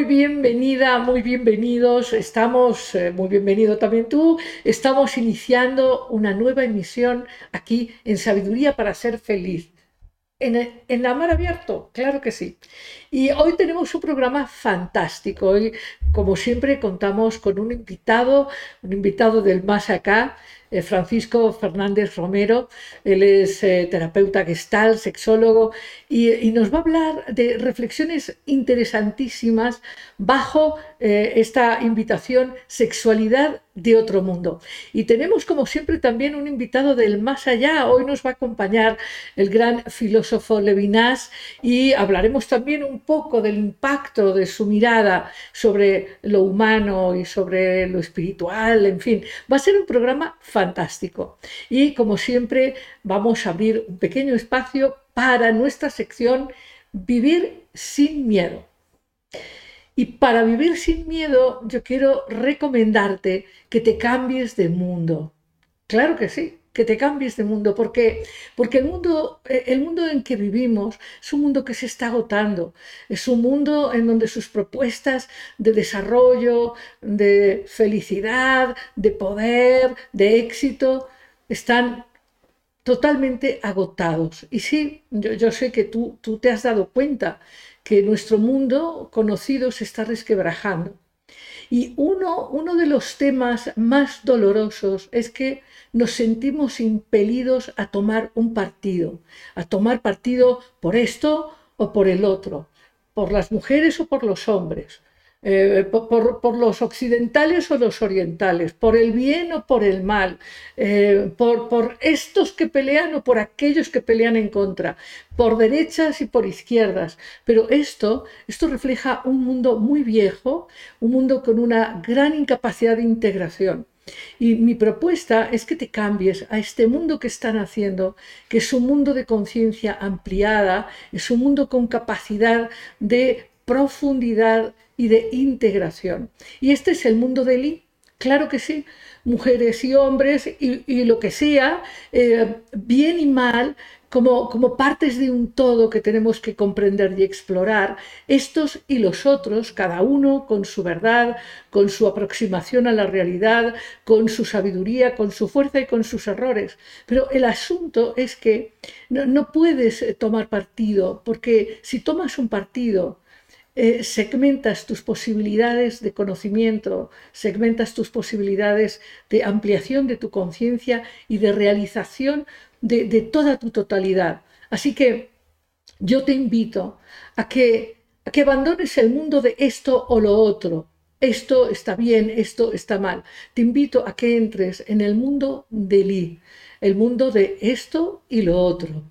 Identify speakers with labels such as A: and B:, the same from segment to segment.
A: muy bienvenida, muy bienvenidos. Estamos, eh, muy bienvenido también tú. Estamos iniciando una nueva emisión aquí en Sabiduría para ser feliz. En, en la mar abierto, claro que sí. Y hoy tenemos un programa fantástico. Hoy, como siempre, contamos con un invitado, un invitado del más acá, Francisco Fernández Romero. Él es eh, terapeuta gestal, sexólogo, y, nos va a hablar de reflexiones interesantísimas bajo eh, esta invitación Sexualidad de otro mundo. Y tenemos, como siempre, también un invitado del más allá. Hoy nos va a acompañar el gran filósofo Levinas y hablaremos también un poco del impacto de su mirada sobre lo humano y sobre lo espiritual, en fin. Va a ser un programa fantástico. Y como siempre, vamos a abrir un pequeño espacio para nuestra sección Vivir sin miedo. Y para vivir sin miedo, yo quiero recomendarte que te cambies de mundo. Claro que sí, que te cambies de mundo, porque, porque el, mundo, eh, el mundo en que vivimos es un mundo que se está agotando, es un mundo en donde sus propuestas de desarrollo, de felicidad, de poder, de éxito, están totalmente agotados. Y sí, yo, yo sé que tú, tú te has dado cuenta que nuestro mundo conocido se está resquebrajando. Y uno, uno de los temas más dolorosos es que nos sentimos impelidos a tomar un partido, a tomar partido por esto o por el otro, por las mujeres o por los hombres, eh, por, los occidentales o los orientales, por el bien o por el mal, eh, por, por, estos que pelean o por aquellos que pelean en contra, por derechas y por izquierdas. Pero esto, esto refleja un mundo muy viejo, un mundo con una gran incapacidad de integración. Y mi propuesta es que te cambies a este mundo que están haciendo, que es un mundo de conciencia ampliada, es un mundo con capacidad de profundidad y de integración. Y este es el mundo de Lee, claro que sí, mujeres y hombres y, lo que sea, eh, bien y mal, como, como, partes de un todo que tenemos que comprender y explorar, estos y los otros, cada uno con su verdad, con su aproximación a la realidad, con su sabiduría, con su fuerza y con sus errores. Pero el asunto es que no, no puedes tomar partido, porque si tomas un partido, eh, segmentas tus posibilidades de conocimiento, segmentas tus posibilidades de ampliación de tu conciencia y de realización de, toda tu totalidad. Así que yo te invito a que, a que abandones el mundo de esto o lo otro. Esto está bien, esto está mal. Te invito a que entres en el mundo del I, el mundo de esto y lo otro.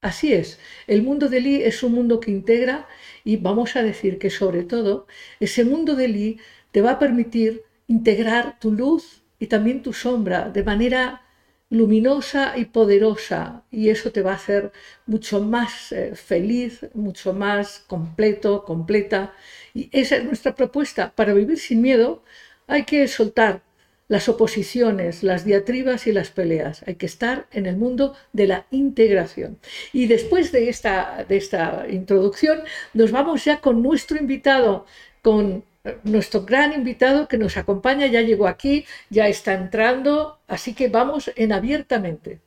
A: Así es, el mundo del I es un mundo que integra y vamos a decir que sobre todo ese mundo del I te va a permitir integrar tu luz y también tu sombra de manera luminosa y poderosa y eso te va a hacer mucho más eh, feliz, mucho más completo, completa. Y esa es nuestra propuesta. Para vivir sin miedo hay que soltar las oposiciones, las diatribas y las peleas. Hay que estar en el mundo de la integración. Y después de esta, de esta introducción, nos vamos ya con nuestro invitado, con eh, nuestro gran invitado que nos acompaña, ya llegó aquí, ya está entrando, así que vamos en abiertamente.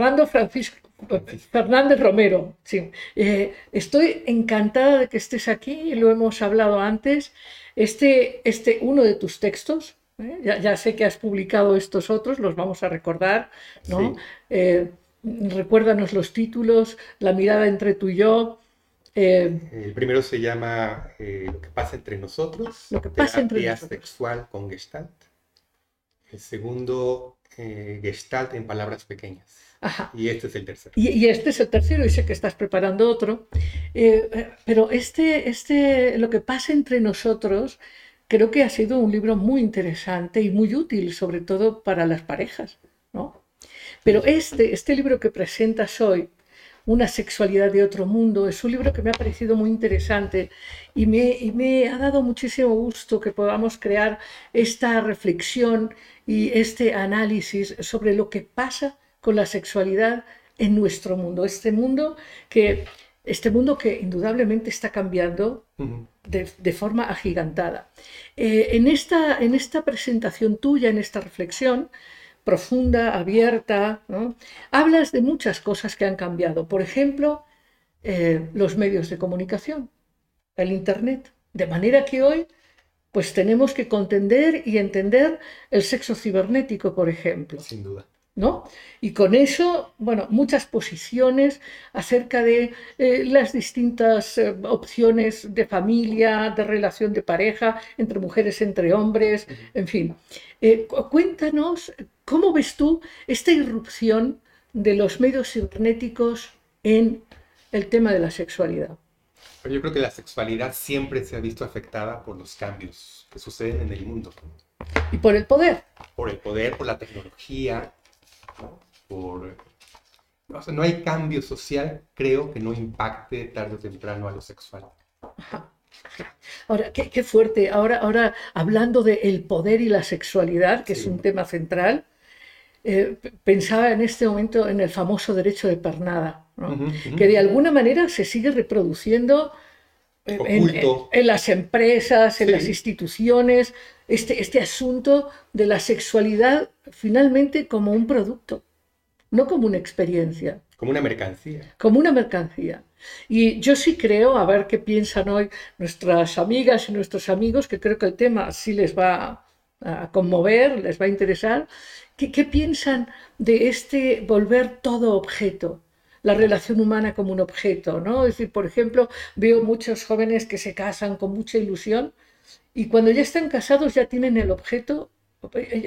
A: Fernando Francisco Fernández Romero, sí. Eh, estoy encantada de que estés aquí, lo hemos hablado antes. Este, este uno de tus textos, ¿eh? ya, sé que has publicado estos otros, los vamos a recordar, ¿no? Eh, recuérdanos los títulos, La mirada entre tú y yo.
B: el primero se llama Lo que pasa entre nosotros,
A: Lo que pasa entre
B: nosotros. sexual con Gestalt. El segundo, Gestalt en palabras pequeñas. Y este es el tercero.
A: Y, este es el tercero, y sé que estás preparando otro. Eh, eh, pero este, este, lo que pasa entre nosotros, creo que ha sido un libro muy interesante y muy útil, sobre todo para las parejas. ¿no? Pero este, este libro que presentas hoy, una sexualidad de otro mundo. Es un libro que me ha parecido muy interesante y me, y me ha dado muchísimo gusto que podamos crear esta reflexión y este análisis sobre lo que pasa con la sexualidad en nuestro mundo. Este mundo que, este mundo que indudablemente está cambiando de, forma agigantada. Eh, en, esta, en esta presentación tuya, en esta reflexión, profunda, abierta, hablas de muchas cosas que han cambiado. Por ejemplo, eh, los medios de comunicación, el Internet. De manera que hoy pues tenemos que contender y entender el sexo cibernético, por ejemplo.
B: Sin duda.
A: ¿No? Y con eso, bueno, muchas posiciones acerca de eh, las distintas eh, opciones de familia, de relación de pareja, entre mujeres, entre hombres, en fin. cuéntanos ¿Cómo ves tú esta irrupción de los medios cibernéticos en el tema de la sexualidad?
B: yo creo que la sexualidad siempre se ha visto afectada por los cambios que suceden en el mundo.
A: Y por el poder.
B: Por el poder, por la tecnología, por... no hay cambio social, creo, que no impacte tarde o temprano a lo sexual.
A: Ahora, qué, fuerte. Ahora, ahora hablando del el poder y la sexualidad, que es un tema central, eh, pensaba en este momento en el famoso derecho de pernada, que de alguna manera se sigue reproduciendo en, las empresas, en las instituciones, este, este asunto de la sexualidad finalmente como un producto, no como una experiencia.
B: Como una mercancía.
A: Como una mercancía. Y yo sí creo, a ver qué piensan hoy nuestras amigas y nuestros amigos, que creo que el tema sí les va a conmover, les va a interesar, ¿Qué, piensan de este volver todo objeto? la relación humana como un objeto, ¿no? Es decir, por ejemplo, veo muchos jóvenes que se casan con mucha ilusión y cuando ya están casados ya tienen el objeto,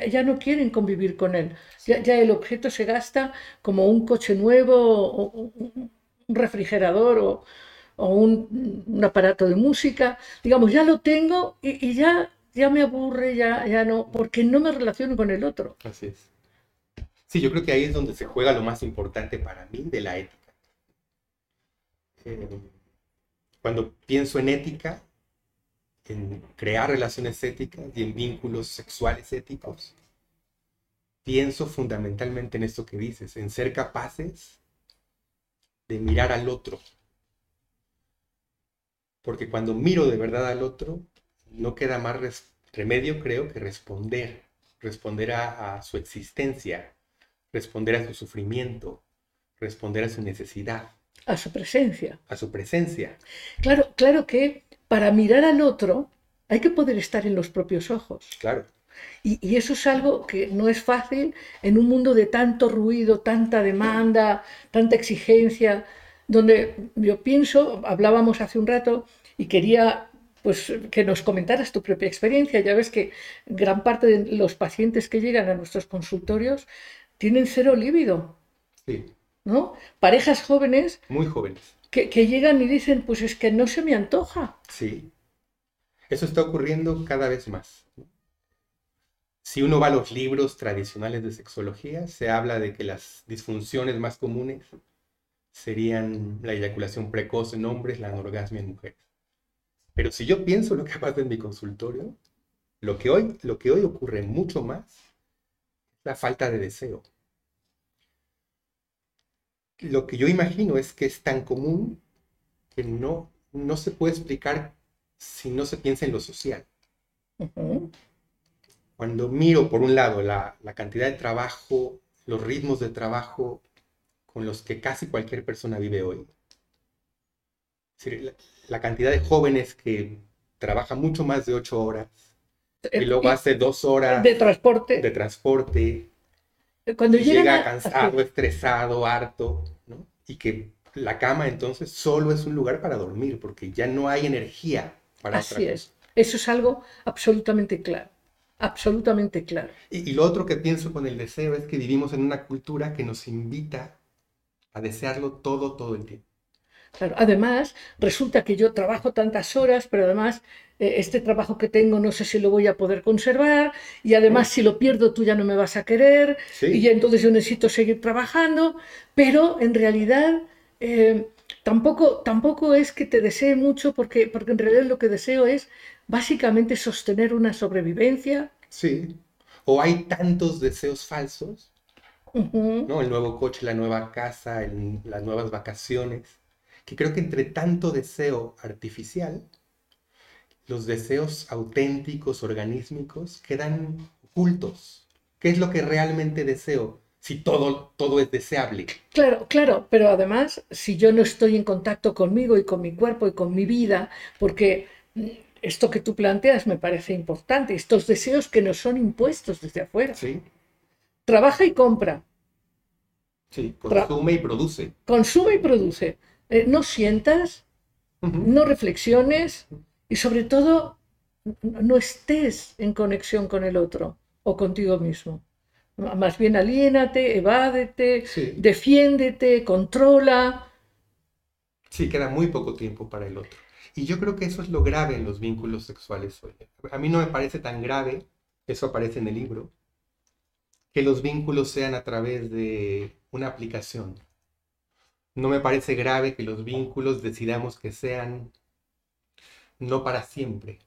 A: ya no quieren convivir con él. Ya, el objeto se gasta como un coche nuevo, o un refrigerador o, un, aparato de música. Digamos, ya lo tengo y ya ya me aburre, ya, ya no, porque no me relaciono con el otro.
B: Así es. Sí, yo creo que ahí es donde se juega lo más importante para mí de la ética. Eh, cuando pienso en ética, en crear relaciones éticas y en vínculos sexuales éticos, pienso fundamentalmente en esto que dices, en ser capaces de mirar al otro. Porque cuando miro de verdad al otro, no queda más remedio, creo, que responder, responder a, su existencia, responder a su sufrimiento, responder a su necesidad.
A: A su presencia.
B: A su presencia.
A: Claro, claro que para mirar al otro hay que poder estar en los propios ojos.
B: Claro.
A: Y, y, eso es algo que no es fácil en un mundo de tanto ruido, tanta demanda, tanta exigencia, donde yo pienso, hablábamos hace un rato y quería pues que nos comentaras tu propia experiencia. Ya ves que gran parte de los pacientes que llegan a nuestros consultorios tienen cero líbido.
B: Sí.
A: ¿No? Parejas jóvenes.
B: Muy jóvenes.
A: Que, llegan y dicen, pues es que no se me antoja.
B: Sí. Eso está ocurriendo cada vez más. Si uno va a los libros tradicionales de sexología, se habla de que las disfunciones más comunes serían la eyaculación precoz en hombres, la anorgasmia en mujeres. Pero si yo pienso lo que pasa en mi consultorio, lo que hoy, lo que hoy ocurre mucho más es la falta de deseo. Lo que yo imagino es que es tan común que no, no se puede explicar si no se piensa en lo social. Cuando miro, por un lado, la, la cantidad de trabajo, los ritmos de trabajo con los que casi cualquier persona vive hoy, la cantidad de jóvenes que trabajan mucho más de ocho horas y eh, luego hace dos horas
A: de transporte.
B: De transporte.
A: Cuando
B: llega cansado, estresado, harto. Y que la cama entonces solo es un lugar para dormir porque ya no hay energía para
A: Así es. Eso es algo absolutamente claro. Absolutamente claro.
B: Y, y lo otro que pienso con el deseo es que vivimos en una cultura que nos invita a desearlo todo, todo el tiempo.
A: Claro, además, resulta que yo trabajo tantas horas, pero además este trabajo que tengo no sé si lo voy a poder conservar y además si lo pierdo tú ya no me vas a querer y entonces yo necesito seguir trabajando, pero en realidad eh, tampoco, tampoco es que te desee mucho, porque, porque en realidad lo que deseo es básicamente sostener una sobrevivencia.
B: Sí. O hay tantos deseos falsos,
A: Ujú.
B: ¿no? El nuevo coche, la nueva casa, el- las nuevas vacaciones, que creo que entre tanto deseo artificial, los deseos auténticos, organísmicos, quedan ocultos. ¿Qué es lo que realmente deseo? Si todo, todo es deseable.
A: Claro, claro, pero además, si yo no estoy en contacto conmigo y con mi cuerpo y con mi vida, porque mm, esto que tú planteas me parece importante, estos deseos que nos son impuestos desde afuera.
B: Sí,
A: Trabaja y compra,
B: sí,
A: Tra-
B: consume y produce.
A: consume y produce. Eh, no sientas, no reflexiones y sobre todo no estés en conexión con el otro o contigo mismo. Más bien aliénate, evádete,
B: Sí.
A: defiéndete, controla.
B: Sí, queda muy poco tiempo para el otro. Y yo creo que eso es lo grave en los vínculos sexuales hoy. A mí no me parece tan grave, eso aparece en el libro, que los vínculos sean a través de una aplicación. No me parece grave que los vínculos decidamos que sean no para siempre.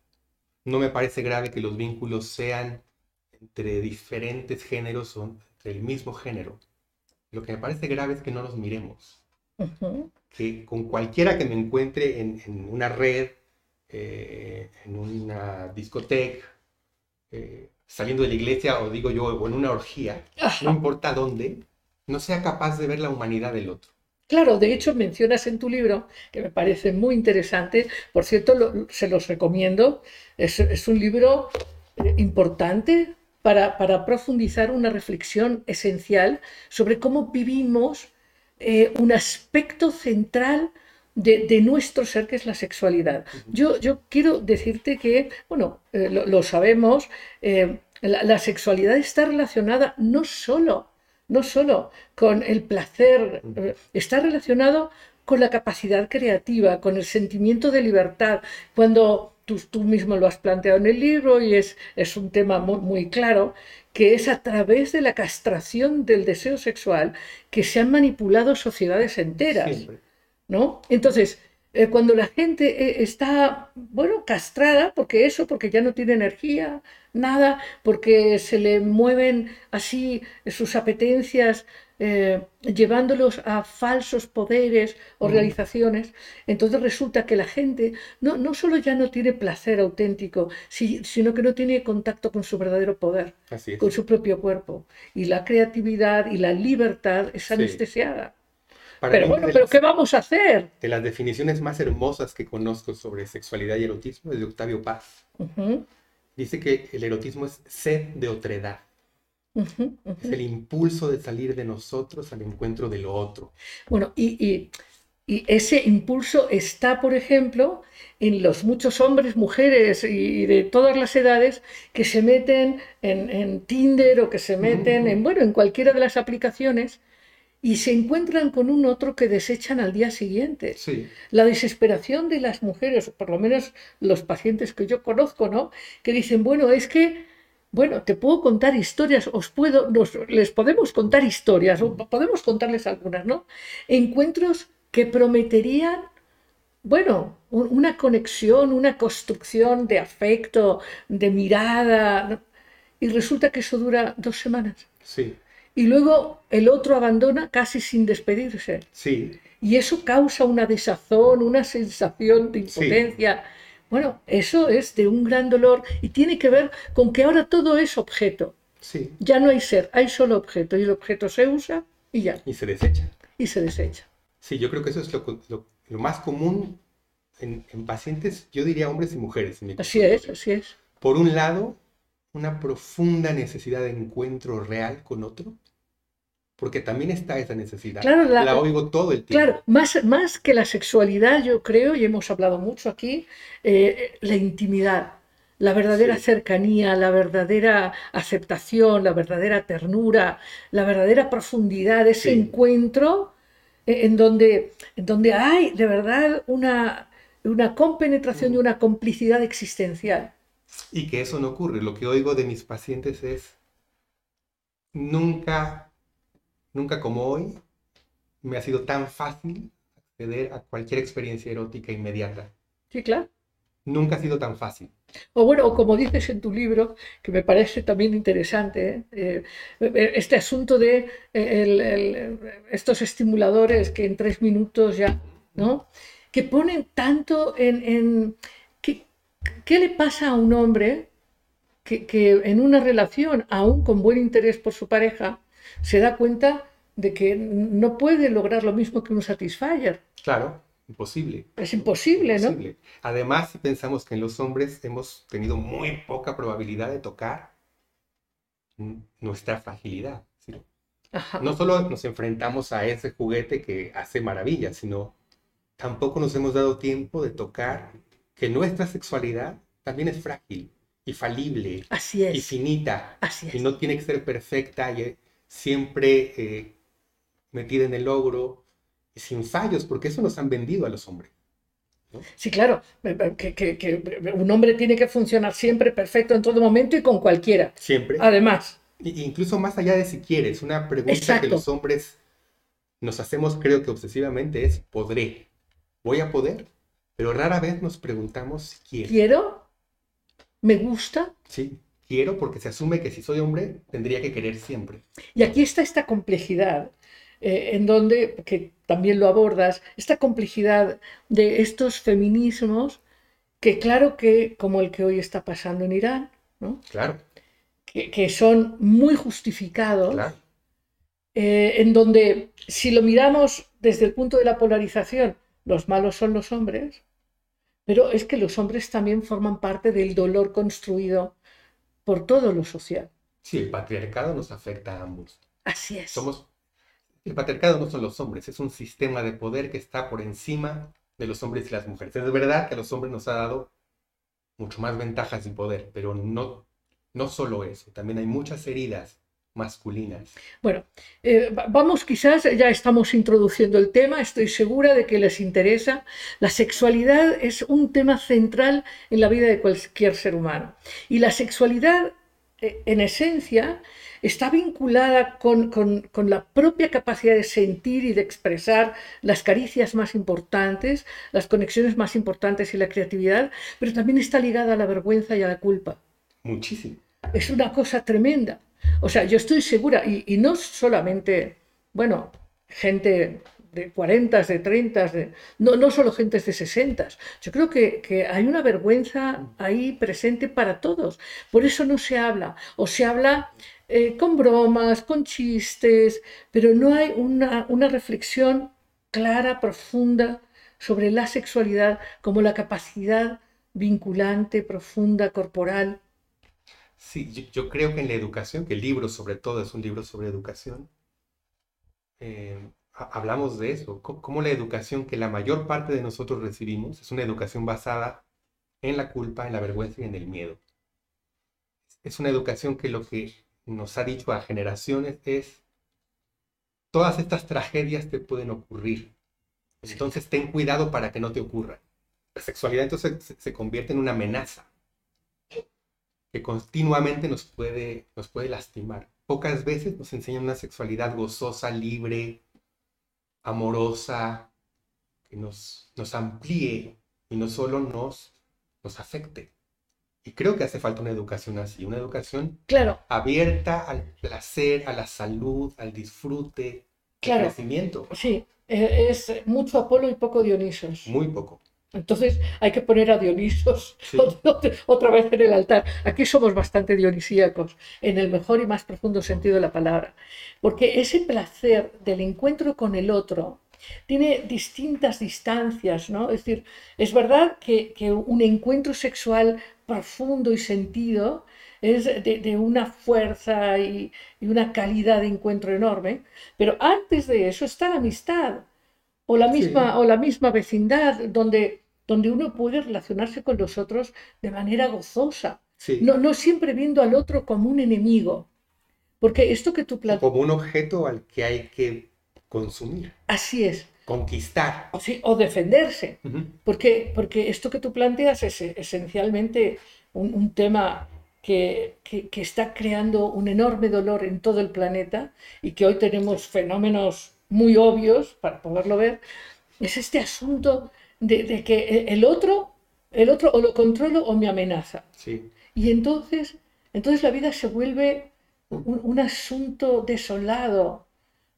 B: No me parece grave que los vínculos sean entre diferentes géneros o entre el mismo género. Lo que me parece grave es que no nos miremos que con cualquiera que me encuentre en, en una red, eh, en una discoteca, eh, saliendo de la iglesia o digo yo, o en una orgía, no importa dónde, no sea capaz de ver la humanidad del otro.
A: Claro, de hecho mencionas en tu libro, que me parece muy interesante, por cierto, lo- se los recomiendo, es, es un libro eh, importante para, para profundizar una reflexión esencial sobre cómo vivimos eh, un aspecto central de, de nuestro ser, que es la sexualidad. Yo, yo quiero decirte que, bueno, eh, lo, lo sabemos, eh, la, la sexualidad está relacionada no solo, no solo con el placer, eh, está relacionado con la capacidad creativa, con el sentimiento de libertad. Cuando tú, tú mismo lo has planteado en el libro y es, es un tema muy, muy claro, que es a través de la castración del deseo sexual que se han manipulado sociedades enteras. ¿no? Entonces, eh, cuando la gente eh, está, bueno, castrada, porque eso, porque ya no tiene energía, nada, porque se le mueven así sus apetencias, eh, llevándolos a falsos poderes o
B: Ujú.
A: realizaciones, entonces resulta que la gente no, no solo ya no tiene placer auténtico, si- sino que no tiene contacto con su verdadero poder,
B: Así
A: con su propio cuerpo. Y la creatividad y la libertad es
B: Sí.
A: anestesiada.
B: Para
A: Pero bueno, ¿pero
B: las-
A: qué vamos a hacer?
B: de las definiciones más hermosas que conozco sobre sexualidad y erotismo es de Octavio Paz. Dice que el erotismo es sed de otredad, es el impulso de salir de nosotros al encuentro de lo otro.
A: Bueno, y, y- y ese impulso está, por ejemplo, en los muchos hombres, mujeres y de todas las edades que se meten en, en Tinder o que se meten en, bueno, en cualquiera de las aplicaciones y se encuentran con un otro que desechan al día siguiente.
B: Sí,
A: La desesperación de las mujeres, por lo menos los pacientes que yo conozco, ¿no? Que dicen, bueno, es que, bueno, te puedo contar historias, os puedo, nos- les podemos contar historias, o podemos contarles algunas, ¿no? Encuentros que prometerían, bueno, un- una conexión, una construcción de afecto, de mirada, ¿no? y resulta que eso dura dos semanas.
B: sí,
A: Y luego el otro abandona casi sin despedirse.
B: sí,
A: Y eso causa una desazón, una sensación de
B: Sí.
A: impotencia. Bueno, eso es de un gran dolor y tiene que ver con que ahora todo es objeto.
B: sí.
A: Ya no hay ser, hay solo objeto y el objeto se usa y ya,
B: Y se desecha.
A: y se desecha.
B: Sí, yo creo que eso es lo, lo- lo más común en, en pacientes, yo diría hombres y mujeres. en mi
A: Así es, así es.
B: Por un lado, una profunda necesidad de encuentro real con otro, porque también está esa necesidad.
A: Claro, la-
B: la oigo todo el tiempo.
A: Claro, más, más que la sexualidad, yo creo, y hemos hablado mucho aquí, eh, la intimidad, la verdadera
B: Sí.
A: cercanía, la verdadera aceptación, la verdadera ternura, la verdadera profundidad, ese
B: Sí.
A: encuentro eh, en donde, en donde hay de verdad una, una compenetración y una complicidad existencial.
B: Y que eso no ocurre. Lo que oigo de mis pacientes es, nunca, nunca como hoy, me ha sido tan fácil acceder a cualquier experiencia erótica inmediata.
A: Sí, claro.
B: Nunca ha sido tan fácil.
A: O bueno, como dices en tu libro, que me parece también interesante, ¿eh? Eh, este asunto de eh, el- el- estos estimuladores que en tres minutos ya, ¿no? Que ponen tanto en... en- ¿qué, le pasa a un hombre que, que en una relación, aún con buen interés por su pareja, se da cuenta de que no puede lograr lo mismo que un satisfier?
B: Claro, imposible.
A: Es imposible, ¿no?
B: Imposible. Además, si pensamos que en los hombres hemos tenido muy poca probabilidad de tocar mm, nuestra fragilidad. ¿sí? No solo nos enfrentamos a ese juguete que hace maravillas, sino tampoco nos hemos dado tiempo de tocar que nuestra sexualidad también es frágil y falible
A: Así
B: y
A: es.
B: finita
A: Así
B: y no tiene que ser perfecta y eh, siempre eh, metida en el logro y sin fallos, porque eso nos han vendido a los hombres.
A: Sí, claro, que, que- que un hombre tiene que funcionar siempre perfecto en todo momento y con cualquiera.
B: Siempre.
A: Además,
B: I- Incluso más allá de si quieres, una pregunta que
A: Exacto.
B: los hombres nos hacemos, creo que obsesivamente, es ¿podré? ¿Voy a poder? Pero rara vez nos preguntamos si quiero.
A: quiero, me gusta,
B: Sí, quiero porque se asume que si soy hombre tendría que querer siempre.
A: y aquí está esta complejidad, eh, en donde, que también lo abordas, esta complejidad de estos feminismos, que claro que, como el que hoy está pasando en Irán, ¿no?
B: Claro,
A: que, que son muy justificados,
B: claro.
A: eh, en donde si lo miramos desde el punto de la polarización, los malos son los hombres, pero es que los hombres también forman parte del dolor construido por todo lo social.
B: Sí, el patriarcado nos afecta a ambos.
A: Así es.
B: Somos... El patriarcado no son los hombres, es un sistema de poder que está por encima de los hombres y las mujeres. Es verdad que a los hombres nos ha dado mucho más ventajas y poder, pero no, no solo eso, también hay muchas heridas masculinas.
A: Bueno, eh, va- vamos quizás, ya estamos introduciendo el tema, estoy segura de que les interesa. La sexualidad es un tema central en la vida de cualquier ser humano. Y la sexualidad, eh, en esencia, está vinculada con, con- con la propia capacidad de sentir y de expresar las caricias más importantes, las conexiones más importantes y la creatividad, pero también está ligada a la vergüenza y a la culpa
B: Muchísimo.
A: es una cosa tremenda. O sea, yo estoy segura, y, y no solamente, bueno, gente de 40, de 30, de, no, no solo gente de 60. Yo creo que, que hay una vergüenza ahí presente para todos. Por eso no se habla. O se habla eh, con bromas, con chistes, pero no hay una, una reflexión clara, profunda sobre la sexualidad como la capacidad vinculante, profunda, corporal,
B: Sí, yo, yo creo que en la educación, que el libro sobre todo es un libro sobre educación, eh, ha- hablamos de eso, cómo la educación que la mayor parte de nosotros recibimos es una educación basada en la culpa, en la vergüenza y en el miedo. Es una educación que lo que nos ha dicho a generaciones es, todas estas tragedias te pueden ocurrir, entonces ten cuidado para que no te ocurran. La sexualidad entonces se, se convierte en una amenaza que continuamente nos puede, nos puede lastimar. Pocas veces nos enseñan una sexualidad gozosa, libre, amorosa, que nos, nos amplíe y no solo nos, nos afecte. Y creo que hace falta una educación así, una educación
A: Claro,
B: abierta al placer, a la salud, al disfrute,
A: Claro.
B: al crecimiento.
A: sí, eh, es mucho Apolo y poco Dionisos.
B: Muy poco.
A: Entonces hay que poner a Dionisos
B: Sí.
A: otra, otra vez en el altar. Aquí somos bastante dionisíacos, en el mejor y más profundo sentido de la palabra. Porque ese placer del encuentro con el otro tiene distintas distancias, ¿no? Es decir, es verdad que, que un encuentro sexual profundo y sentido es de, de una fuerza y, y una calidad de encuentro enorme, pero antes de eso está la amistad o la
B: Sí.
A: misma, o la misma vecindad donde, donde uno puede relacionarse con los otros de manera gozosa,
B: Sí.
A: no, no siempre viendo al otro como un enemigo. Porque esto que tú planteas,
B: Como un objeto al que hay que consumir,
A: así es,
B: conquistar.
A: o, sí, o defenderse. Porque, porque esto que tú planteas es esencialmente un, un tema que, que- que está creando un enorme dolor en todo el planeta y que hoy tenemos fenómenos muy obvios para poderlo ver, Es este asunto de, de que el otro, el otro o lo controlo o me amenaza.
B: Sí.
A: Y entonces, entonces la vida se vuelve un, un asunto desolado,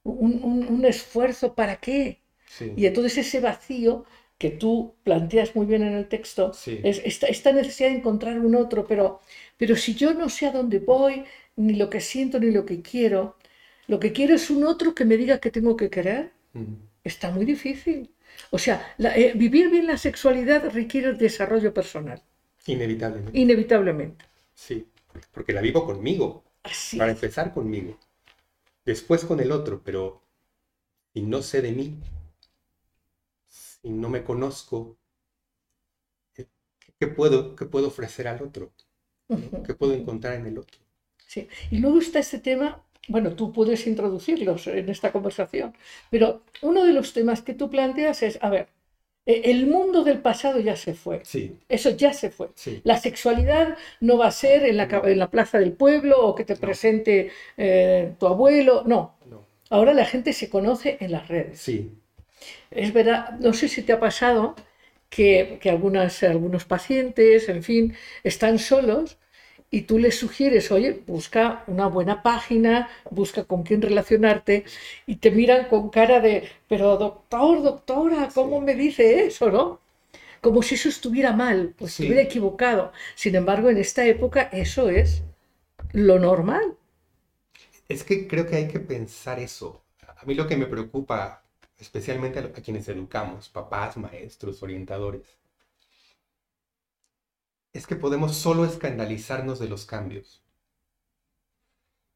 A: un, un- un esfuerzo para qué.
B: Sí.
A: Y entonces ese vacío que tú planteas muy bien en el texto
B: Sí.
A: es esta, esta necesidad de encontrar un otro, pero, pero si yo no sé a dónde voy, ni lo que siento, ni lo que quiero, lo que quiero es un otro que me diga que tengo que querer, está muy difícil. O sea, la- eh, vivir bien la sexualidad requiere desarrollo personal,
B: Inevitablemente.
A: inevitablemente.
B: Sí. Porque la vivo conmigo.
A: Así
B: Para empezar conmigo. Después con el otro, pero si no sé de mí, si no me conozco, ¿qué, qué puedo, qué puedo ofrecer al otro? ¿Qué puedo encontrar en el otro?
A: Sí. Y luego está este tema, bueno, tú puedes introducirlos en esta conversación, pero uno de los temas que tú planteas es, a ver, eh, el mundo del pasado ya se fue,
B: Sí,
A: eso ya se fue.
B: sí.
A: La sexualidad no va a ser en la, ca- en la plaza del pueblo o que te presente eh, tu abuelo, no.
B: No.
A: Ahora la gente se conoce en las redes.
B: Sí,
A: Es verdad, no sé si te ha pasado que, que algunas, algunos pacientes, en fin, están solos y tú les sugieres, oye, busca una buena página, busca con quién relacionarte y te miran con cara de, pero doctor, doctora, ¿cómo
B: Sí.
A: me dice eso, no? Como si eso estuviera mal, pues
B: Sí.
A: estuviera equivocado. Sin embargo, en esta época eso es lo normal.
B: es que creo que hay que pensar eso. A mí lo que me preocupa, especialmente a quienes educamos, papás, maestros, orientadores, es que podemos solo escandalizarnos de los cambios.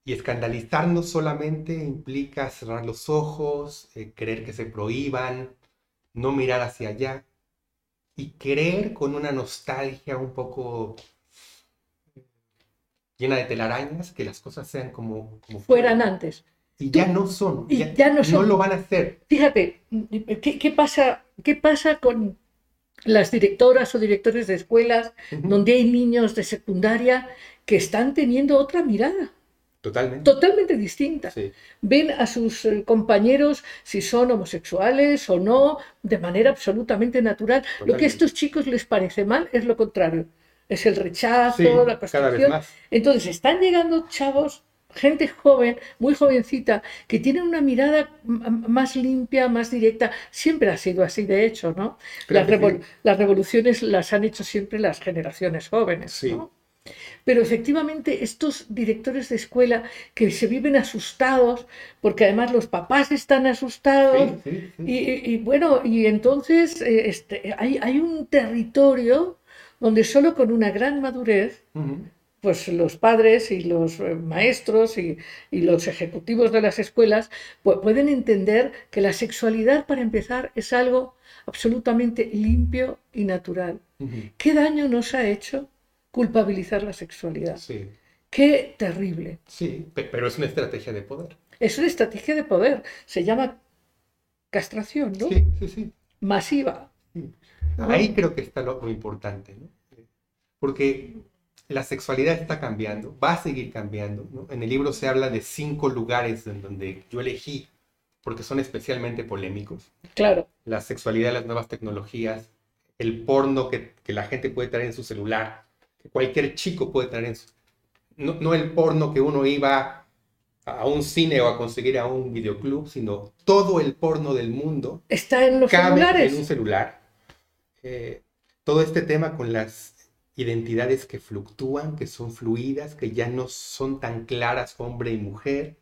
B: Y escandalizarnos solamente implica cerrar los ojos, eh, creer que se prohíban, no mirar hacia allá y creer con una nostalgia un poco llena de telarañas que las cosas sean como, como
A: Fueran antes.
B: y ya no son,
A: y
B: ya,
A: ya no
B: no
A: son.
B: lo van a hacer.
A: Fíjate, ¿qué, qué pasa, ¿qué pasa con las directoras o directores de escuelas donde hay niños de secundaria que están teniendo otra mirada,
B: Totalmente.
A: totalmente distinta?
B: Sí,
A: Ven a sus eh, compañeros si son homosexuales o no de manera absolutamente natural. Lo que a estos chicos les parece mal es lo contrario. Es el rechazo,
B: sí,
A: la
B: cada vez
A: construcción.
B: más.
A: Entonces están llegando chavos, gente joven, muy jovencita, que tienen una mirada más limpia, más directa. Siempre ha sido así, de hecho, ¿no? Las,
B: que
A: revol-
B: sí.
A: las revoluciones las han hecho siempre las generaciones jóvenes,
B: Sí.
A: ¿no? Pero efectivamente estos directores de escuela que se viven asustados, porque además los papás están asustados,
B: Sí,
A: y, bueno, y entonces eh, este, hay, hay un territorio donde solo con una gran madurez. Pues los padres y los eh, maestros y, y los ejecutivos de las escuelas pu- pueden entender que la sexualidad, para empezar, es algo absolutamente limpio y natural. ¿Qué daño nos ha hecho culpabilizar la sexualidad?
B: Sí,
A: Qué terrible.
B: sí, pe- pero es una estrategia de poder.
A: Es una estrategia de poder. Se llama castración, ¿no?
B: Sí, sí, sí.
A: Masiva.
B: Ahí creo que está lo, lo importante, ¿no? Porque la sexualidad está cambiando, va a seguir cambiando, ¿no? En el libro se habla de cinco lugares en donde yo elegí, porque son especialmente polémicos.
A: Claro.
B: La sexualidad, las nuevas tecnologías, el porno que, que la gente puede traer en su celular, que cualquier chico puede traer en su... No, no el porno que uno iba a un cine o a conseguir a un videoclub, sino todo el porno del mundo
A: Está en los
B: cabe
A: celulares.
B: en un celular. Eh, todo este tema con las identidades que fluctúan, que son fluidas, que ya no son tan claras hombre y mujer.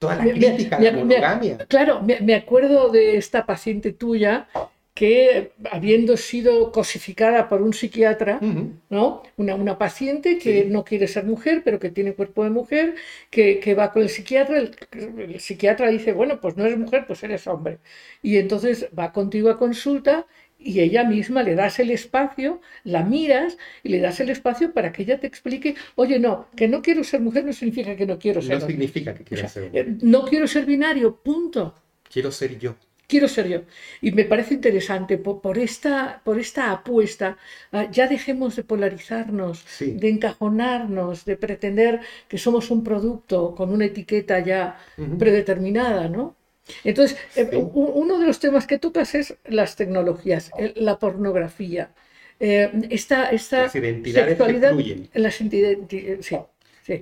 B: Toda la
A: Me- me-
B: crítica a
A: me-
B: la
A: me-
B: monogamia.
A: Claro, me, me acuerdo de esta paciente tuya que, habiendo sido cosificada por un psiquiatra, ¿no? Una, una paciente que
B: Sí.
A: no quiere ser mujer, pero que tiene cuerpo de mujer, que, que va con el psiquiatra, el, el psiquiatra dice, bueno, pues no eres mujer, pues eres hombre. Y entonces va contigo a consulta y ella misma le das el espacio, la miras y le das el espacio para que ella te explique, oye, no, que no quiero ser mujer no significa que no quiero ser
B: No
A: hombre.
B: significa que
A: O
B: quiera
A: sea,
B: ser
A: eh, no quiero ser binario, punto.
B: Quiero ser yo.
A: Quiero ser yo. Y me parece interesante por, por esta, por esta apuesta. ah, ya dejemos de polarizarnos,
B: Sí.
A: de encajonarnos, de pretender que somos un producto con una etiqueta ya predeterminada, ¿no? Entonces, eh, uno de los temas que tocas es las tecnologías, la pornografía. Eh, esta,
B: las identidades sexualidad,
A: las identidades, sí,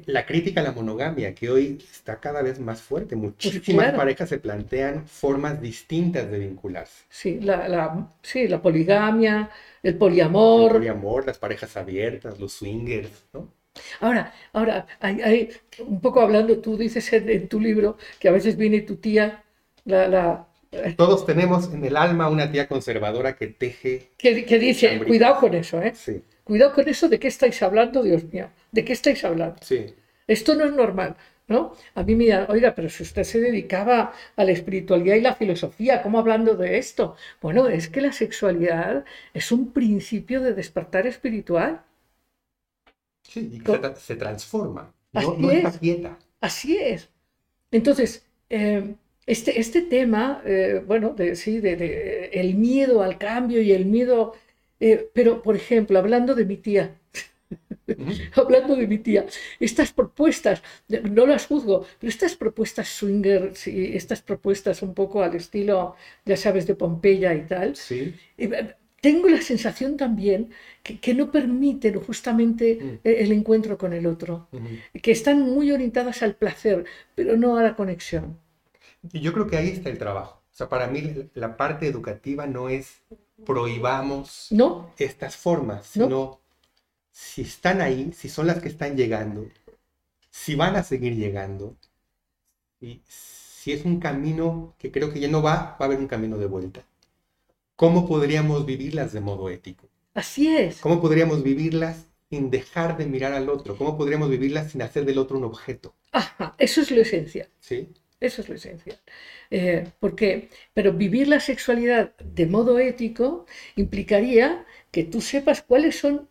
B: la crítica a la monogamia, que hoy está cada vez más fuerte. Pues Muchísimas parejas se plantean formas distintas de vincularse.
A: Sí la, la, sí, la poligamia, el poliamor. El
B: poliamor, las parejas abiertas, los swingers, ¿no?
A: Ahora, ahora, hay, un poco hablando, tú dices en, tu libro que a veces viene tu tía, la, la
B: todos tenemos en el alma una tía conservadora que teje.
A: Que, que dice, cuidado con eso, ¿eh? Sí. Cuidado con eso, ¿de qué estáis hablando, Dios mío? ¿De qué estáis hablando?
B: Sí.
A: Esto no es normal, ¿no? A mí me dirán, oiga, pero si usted se dedicaba a la espiritualidad y la filosofía, ¿cómo hablando de esto? Bueno, es que la sexualidad es un principio de despertar espiritual.
B: Sí, y que se, transforma, no, Así es. quieta.
A: Así es. Entonces, eh, este, este tema, eh, bueno, de, sí, de, el miedo al cambio y el miedo eh, pero, por ejemplo, hablando de mi tía, hablando de mi tía, estas propuestas, no las juzgo, pero estas propuestas swinger, estas propuestas un poco al estilo, ya sabes, de Pompeya y tal,
B: sí.
A: Eh, tengo la sensación también que, no permiten justamente mm. el encuentro con el otro, que están muy orientadas al placer, pero no a la conexión.
B: Y yo creo que ahí está el trabajo. O sea, para mí la parte educativa no es prohibamos estas formas, sino si están ahí, si son las que están llegando, si van a seguir llegando, y si es un camino que creo que ya no va, va a haber un camino de vuelta. ¿Cómo podríamos vivirlas de modo ético?
A: Así es.
B: ¿Cómo podríamos vivirlas sin dejar de mirar al otro? ¿Cómo podríamos vivirlas sin hacer del otro un objeto?
A: Ajá, eso es lo esencial.
B: Sí.
A: Eso es lo esencial. Eh, porque, pero vivir la sexualidad de modo ético implicaría que tú sepas cuáles son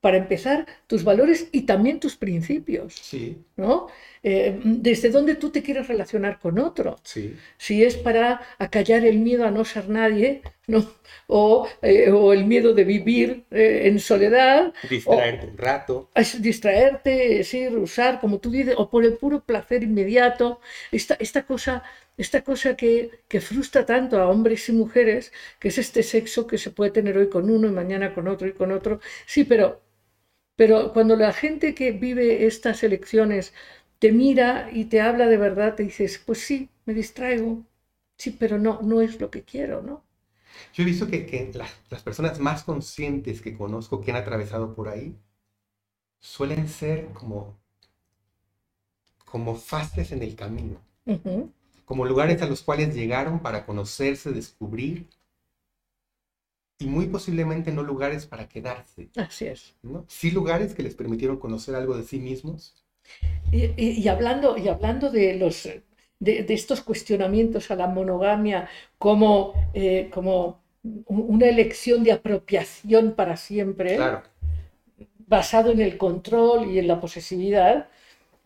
A: para empezar, tus valores y también tus principios.
B: Sí.
A: ¿no? Eh, desde dónde tú te quieres relacionar con otro.
B: Sí.
A: Si es para acallar el miedo a no ser nadie, ¿no? o, eh, o el miedo de vivir eh, en soledad.
B: Distraerte un rato.
A: Es distraerte, sí, usar, como tú dices, o por el puro placer inmediato. Esta, esta cosa esta cosa que, que, frustra tanto a hombres y mujeres, que es este sexo que se puede tener hoy con uno y mañana con otro y con otro. Sí, pero, pero cuando la gente que vive estas elecciones te mira y te habla de verdad, te dices, pues sí, me distraigo, sí, pero no, no es lo que quiero, ¿no?
B: Yo he visto que, que las personas más conscientes que conozco que han atravesado por ahí suelen ser como, como fases en el camino como lugares a los cuales llegaron para conocerse, descubrir, y muy posiblemente no lugares para quedarse.
A: Así es.
B: ¿no? Sí lugares que les permitieron conocer algo de sí mismos.
A: Y, hablando, y hablando de, los, de, estos cuestionamientos a la monogamia como, eh, como una elección de apropiación para siempre, basado en el control y en la posesividad,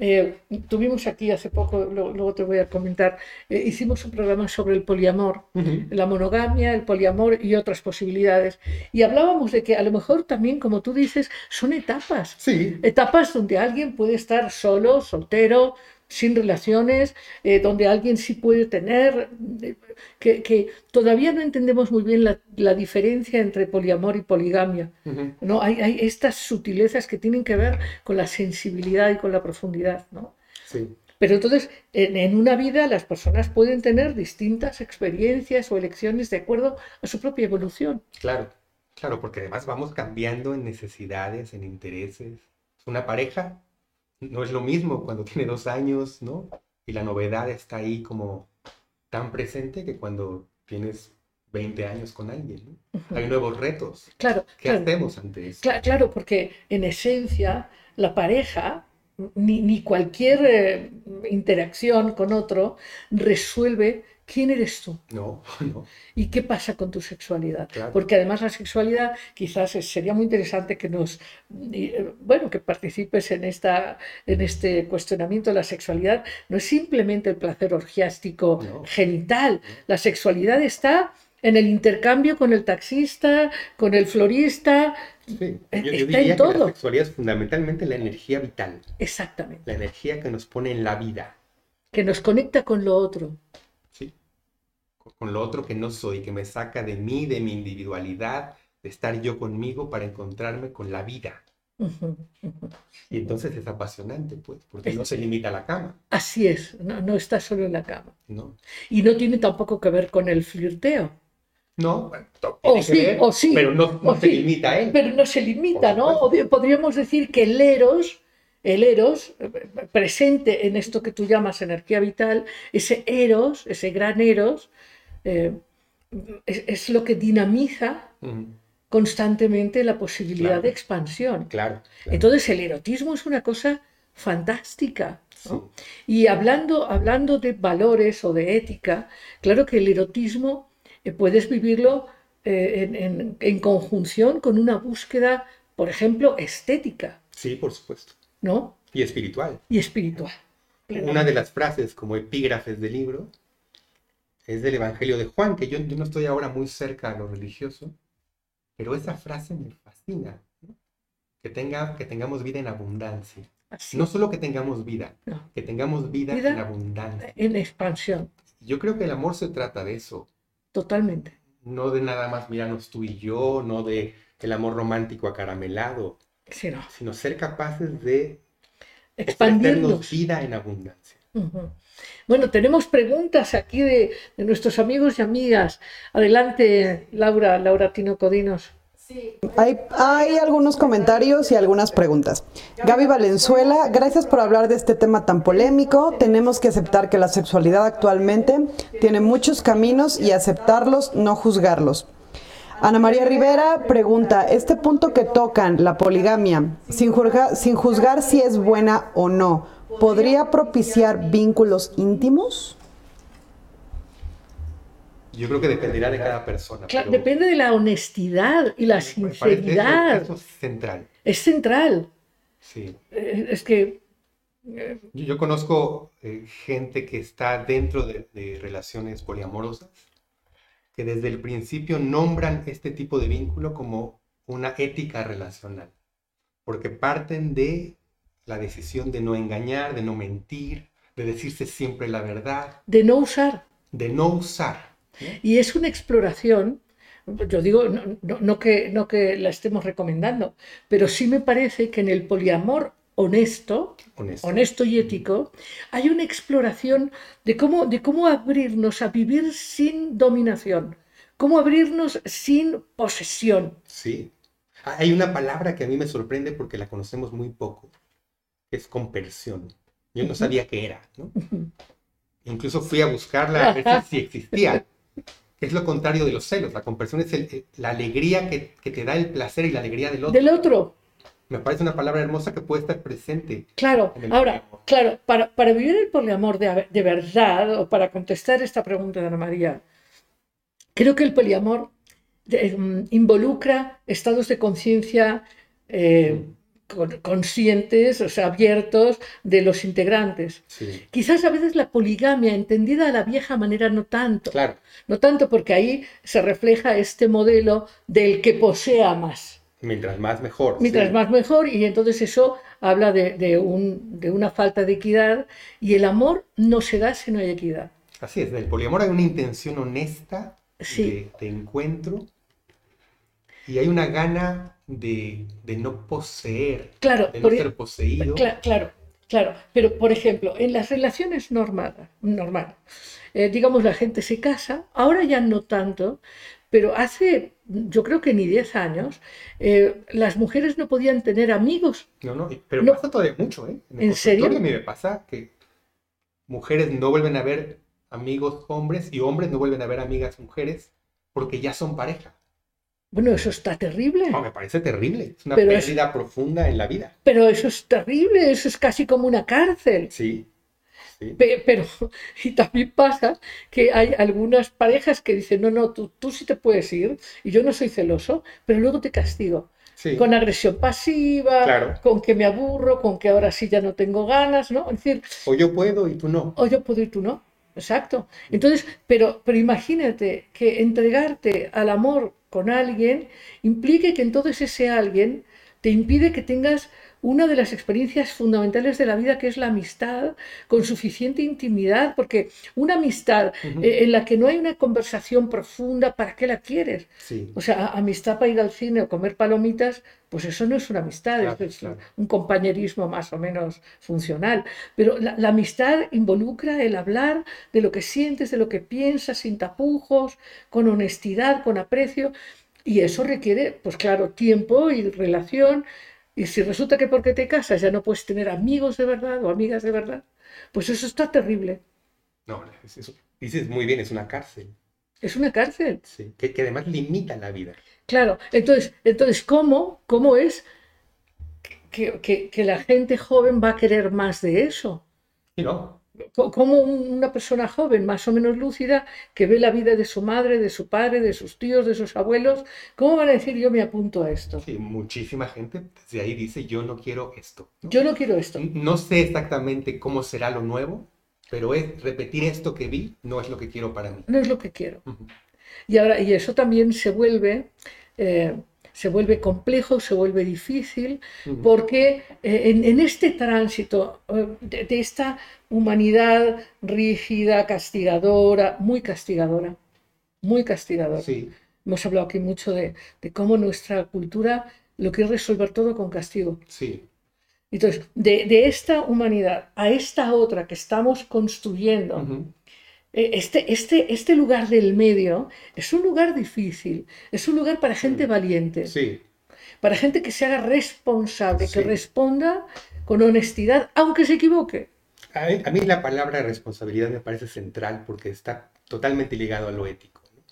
A: eh, tuvimos aquí hace poco, luego te voy a comentar, eh, hicimos un programa sobre el poliamor, la monogamia, el poliamor y otras posibilidades. Y hablábamos de que a lo mejor también, como tú dices, son etapas.
B: Sí.
A: Etapas donde alguien puede estar solo, soltero, sin relaciones, eh, donde alguien sí puede tener, eh, que, todavía no entendemos muy bien la, diferencia entre poliamor y poligamia. ¿no? Hay, estas sutilezas que tienen que ver con la sensibilidad y con la profundidad. ¿no?
B: Sí.
A: Pero entonces, en, en, una vida las personas pueden tener distintas experiencias o elecciones de acuerdo a su propia evolución.
B: Claro, claro, porque además vamos cambiando en necesidades, en intereses. Una pareja no es lo mismo cuando tiene dos años, ¿no? Y la novedad está ahí como tan presente que cuando tienes 20 años con alguien. ¿no? Hay nuevos retos.
A: Claro.
B: ¿Qué hacemos ante eso?
A: Claro, porque en esencia la pareja, ni, ni cualquier eh, interacción con otro resuelve ¿Quién eres tú?
B: No, no.
A: ¿Y qué pasa con tu sexualidad? Porque además la sexualidad quizás sería muy interesante que nos, eh, bueno, que participes en, esta, en este cuestionamiento la sexualidad. No es simplemente el placer orgiástico genital. La sexualidad está en el intercambio con el taxista, con el florista.
B: Sí. Yo, está en todo. Que la sexualidad es fundamentalmente la energía vital.
A: Exactamente.
B: La energía que nos pone en la vida.
A: Que nos conecta con lo otro.
B: Sí. con lo otro que no soy, que me saca de mí, de mi individualidad, de estar yo conmigo para encontrarme con la vida. Y entonces es apasionante, pues, porque no se limita a la cama.
A: Así es, no, no está solo en la cama. No. Y no tiene tampoco que ver con el flirteo.
B: No,
A: o sí, o sí,
B: pero no, se limita a él.
A: Pero no se limita, ¿no? Podríamos decir que el eros, el eros, presente en esto que tú llamas energía vital, ese eros, ese gran eros, eh, es, lo que dinamiza constantemente la posibilidad de expansión.
B: Claro,
A: Entonces el erotismo es una cosa fantástica. Y hablando, hablando de valores o de ética, claro que el erotismo eh, puedes vivirlo eh, en, conjunción con una búsqueda, por ejemplo, estética.
B: Sí, por supuesto.
A: ¿No?
B: Y espiritual.
A: Y espiritual.
B: Una de las frases como epígrafes del libro es del Evangelio de Juan, que yo, no estoy ahora muy cerca a lo religioso, pero esa frase me fascina. Que, tenga, que tengamos vida en abundancia. No solo que tengamos vida, que tengamos vida, vida, en abundancia.
A: En expansión.
B: Yo creo que el amor se trata de eso.
A: Totalmente.
B: No de nada más mirarnos tú y yo, no de el amor romántico acaramelado, sino ser capaces de expandirnos vida en abundancia.
A: Bueno, tenemos preguntas aquí de, nuestros amigos y amigas. Adelante, Laura, Laura Tino Codinos.
C: Sí. Hay, hay, algunos comentarios y algunas preguntas. Gaby Valenzuela, gracias por hablar de este tema tan polémico. Tenemos que aceptar que la sexualidad actualmente tiene muchos caminos y aceptarlos, no juzgarlos. Ana María Rivera pregunta, este punto que tocan, la poligamia, sin sin juzgar si es buena o no, ¿podría propiciar vínculos íntimos?
B: Yo creo que dependerá de cada persona.
A: Depende de la honestidad y la sinceridad.
B: Eso, es central.
A: Es central.
B: Sí.
A: Eh, es que...
B: Eh, yo, conozco eh, gente que está dentro de, de, relaciones poliamorosas, que desde el principio nombran este tipo de vínculo como una ética relacional, porque parten de la decisión de no engañar, de no mentir, de decirse siempre la verdad.
A: De no usar.
B: De no usar.
A: Y es una exploración, yo digo, no, que, no que la estemos recomendando, pero sí me parece que en el poliamor honesto, honesto, y ético, hay una exploración de cómo, de cómo abrirnos a vivir sin dominación, cómo abrirnos sin posesión.
B: Sí. Hay una palabra que a mí me sorprende porque la conocemos muy poco, es compersión. Yo no sabía qué era, ¿no? Incluso fui a buscarla a ver si existía. Es lo contrario de los celos. La compersión es la alegría que, te da el placer y la alegría del otro.
A: Del otro.
B: Me parece una palabra hermosa que puede estar presente.
A: Claro, ahora, claro, para, para, vivir el poliamor de, de, verdad, o para contestar esta pregunta de Ana María, creo que el poliamor mm, involucra estados de conciencia eh, mm conscientes, o sea, abiertos de los integrantes. Quizás a veces la poligamia, entendida a la vieja manera, no tanto.
B: Claro.
A: No tanto porque ahí se refleja este modelo del que posea más.
B: Mientras más mejor.
A: Mientras más mejor, y entonces eso habla de, un, de, una falta de equidad, y el amor no se da si no hay equidad.
B: Así es, del poliamor hay una intención honesta de, de encuentro, y hay una gana de, no poseer,
A: claro,
B: de no ser poseído.
A: claro, claro. Pero, por ejemplo, en las relaciones normales, normal, eh, digamos, la gente se casa, ahora ya no tanto, pero hace, yo creo que ni 10 años, eh, las mujeres no podían tener amigos.
B: No, no, pero pasa todavía mucho, ¿eh?
A: En, ¿En serio? A
B: mí me pasa que mujeres no vuelven a ver amigos hombres y hombres no vuelven a ver amigas mujeres porque ya son pareja.
A: Bueno, eso está terrible.
B: No, me parece terrible. Es una pérdida profunda en la vida.
A: Pero eso es terrible, eso es casi como una cárcel.
B: Sí.
A: Pero, y también pasa que hay algunas parejas que dicen, no, no, tú, tú sí te puedes ir y yo no soy celoso, pero luego te castigo. Sí. Con agresión pasiva, con que me aburro, con que ahora sí ya no tengo ganas, ¿no? Es decir,
B: o yo puedo y tú no.
A: O yo puedo y tú no. Exacto. Entonces, pero, pero imagínate que entregarte al amor con alguien implique que entonces ese alguien te impide que tengas una de las experiencias fundamentales de la vida, que es la amistad, con suficiente intimidad, porque una amistad eh, en la que no hay una conversación profunda, ¿para qué la quieres?
B: Sí.
A: O sea, amistad para ir al cine o comer palomitas, pues eso no es una amistad,
B: Claro,
A: es
B: claro.
A: un compañerismo más o menos funcional. Pero la, la amistad involucra el hablar de lo que sientes, de lo que piensas, sin tapujos, con honestidad, con aprecio. Y eso requiere, pues claro, tiempo y relación. Y si resulta que porque te casas ya no puedes tener amigos de verdad o amigas de verdad, pues eso está terrible.
B: No, es- es- dices muy bien, es una cárcel.
A: Es una cárcel.
B: Sí. Que, que además limita la vida.
A: Claro, entonces, entonces ¿cómo, cómo es que, que- que la gente joven va a querer más de eso?
B: Y no,
A: Co- ¿Cómo una persona joven, más o menos lúcida, que ve la vida de su madre, de su padre, de sus tíos, de sus abuelos, cómo van a decir yo me apunto a esto?
B: sí, muchísima gente desde ahí dice, yo no quiero esto.
A: Yo no quiero esto.
B: No sé exactamente cómo será lo nuevo, pero es repetir esto que vi no es lo que quiero para mí.
A: No es lo que quiero. Y ahora, y eso también se vuelve, eh, se vuelve complejo, se vuelve difícil, porque eh, en, en este tránsito eh, de, de esta humanidad rígida, castigadora, muy castigadora, muy castigadora.
B: Sí,
A: Hemos hablado aquí mucho de, de cómo nuestra cultura lo quiere resolver todo con castigo.
B: sí,
A: Entonces, de, de esta humanidad a esta otra que estamos construyendo, Este, este, este lugar del medio es un lugar difícil, es un lugar para gente valiente,
B: sí,
A: para gente que se haga responsable, que
B: Sí.
A: responda con honestidad, aunque se equivoque.
B: A mí, a mí la palabra responsabilidad me parece central porque está totalmente ligado a lo ético. ¿no?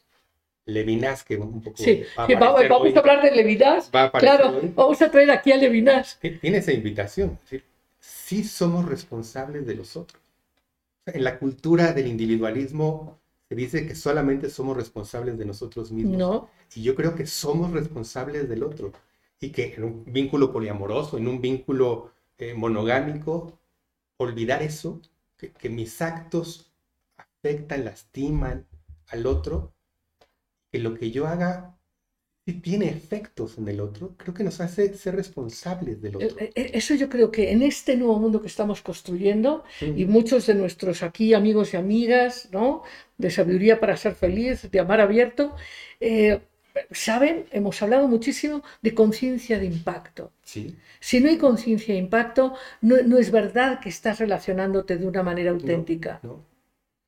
B: Levinas, que un poco
A: Sí,
B: va a
A: que va- vamos
B: hoy,
A: a hablar de Levinas.
B: va a
A: Claro,
B: hoy,
A: vamos a traer aquí a Levinas.
B: ti- tiene esa invitación. Es decir, sí somos responsables de los otros. En la cultura del individualismo se dice que solamente somos responsables de nosotros mismos.
A: No,
B: Y yo creo que somos responsables del otro. Y que en un vínculo poliamoroso, en un vínculo eh, monogámico, olvidar eso, que, que mis actos afectan, lastiman al otro, que lo que yo haga sí tiene efectos en el otro, creo que nos hace ser responsables del otro.
A: Eh, eh, Eso yo creo que en este nuevo mundo que estamos construyendo, y muchos de nuestros aquí amigos y amigas, ¿no? De sabiduría para ser feliz, de amar abierto, eh, saben, hemos hablado muchísimo de conciencia de impacto.
B: Sí,
A: Si no hay conciencia de impacto, no, no es verdad que estás relacionándote de una manera auténtica.
B: ¿no?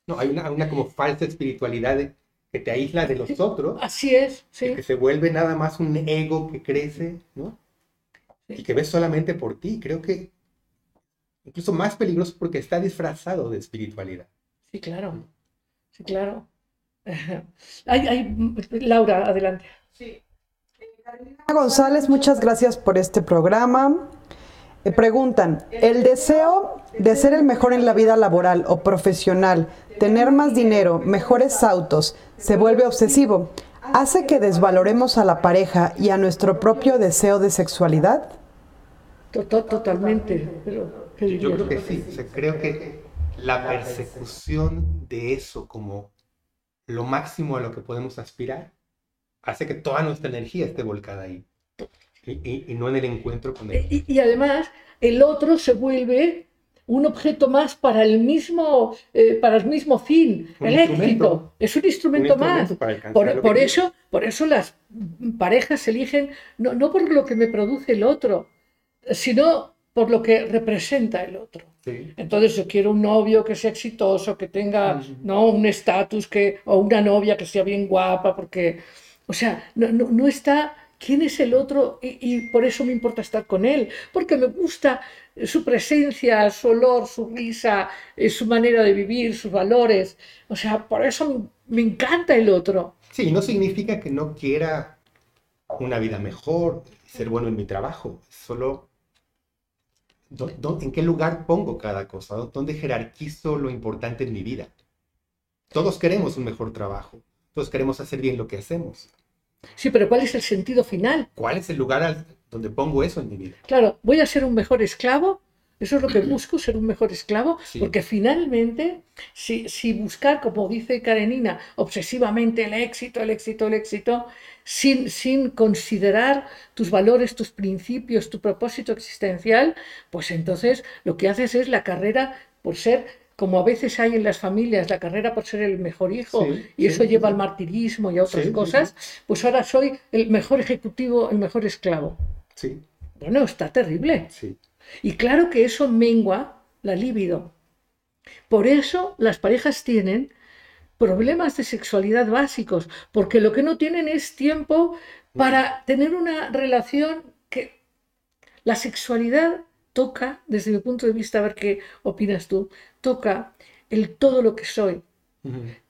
B: No, hay una, una como falsa espiritualidad de- que te aísla de los otros.
A: Así es, sí.
B: que se vuelve nada más un ego que crece, ¿no?
A: Sí.
B: Y que ves solamente por ti. Creo que incluso más peligroso porque está disfrazado de espiritualidad.
A: Sí, claro. Sí, claro. Ay, ay, Laura, adelante.
C: González, muchas gracias por este programa. Eh, preguntan, ¿el deseo de ser el mejor en la vida laboral o profesional, tener más dinero, mejores autos, se vuelve obsesivo? ¿Hace que desvaloremos a la pareja y a nuestro propio deseo de sexualidad?
A: To- to- Totalmente. Pero, ¿qué
B: Yo creo que sí. O sea, creo que la persecución de eso como lo máximo a lo que podemos aspirar hace que toda nuestra energía esté volcada ahí. Y, y- y no en el encuentro con él.
A: Y, y además, el otro se vuelve un objeto más para el mismo, eh, para el mismo fin,
B: Un
A: el éxito.
B: instrumento.
A: Es un instrumento,
B: Un
A: más.
B: instrumento alcanzar
A: Por, por eso, por eso las parejas se eligen no, no por lo que me produce el otro, sino por lo que representa el otro.
B: Sí.
A: Entonces yo quiero un novio que sea exitoso, que tenga ¿no? un estatus, que, o una novia que sea bien guapa, porque, o sea, no, no, no está quién es el otro y, por eso me importa estar con él, porque me gusta su presencia, su olor, su risa, eh, su manera de vivir, sus valores. O sea, por eso me encanta el otro.
B: Sí, no significa que no quiera una vida mejor, ser bueno en mi trabajo. Solo ¿dó- dó- en qué lugar pongo cada cosa, ¿Dó- dónde jerarquizo lo importante en mi vida. Todos queremos un mejor trabajo, todos queremos hacer bien lo que hacemos.
A: Sí, pero ¿cuál es el sentido final?
B: ¿Cuál es el lugar al- donde pongo eso en mi vida?
A: Claro, voy a ser un mejor esclavo Eso es lo que busco, ser un mejor esclavo,
B: Sí.
A: porque finalmente, si, si buscar, como dice Karenina, obsesivamente el éxito, el éxito, el éxito, sin, sin considerar tus valores, tus principios, tu propósito existencial, pues entonces lo que haces es la carrera por ser, como a veces hay en las familias, la carrera por ser el mejor hijo,
B: Sí,
A: y eso
B: sí,
A: lleva
B: sí.
A: al martirismo y a otras cosas, pues ahora soy el mejor ejecutivo, el mejor esclavo.
B: Sí,
A: Bueno, está terrible.
B: sí.
A: Y claro que eso mengua la libido. Por eso las parejas tienen problemas de sexualidad básicos, porque lo que no tienen es tiempo para tener una relación que la sexualidad toca, desde mi punto de vista, a ver qué opinas tú, toca el todo lo que soy,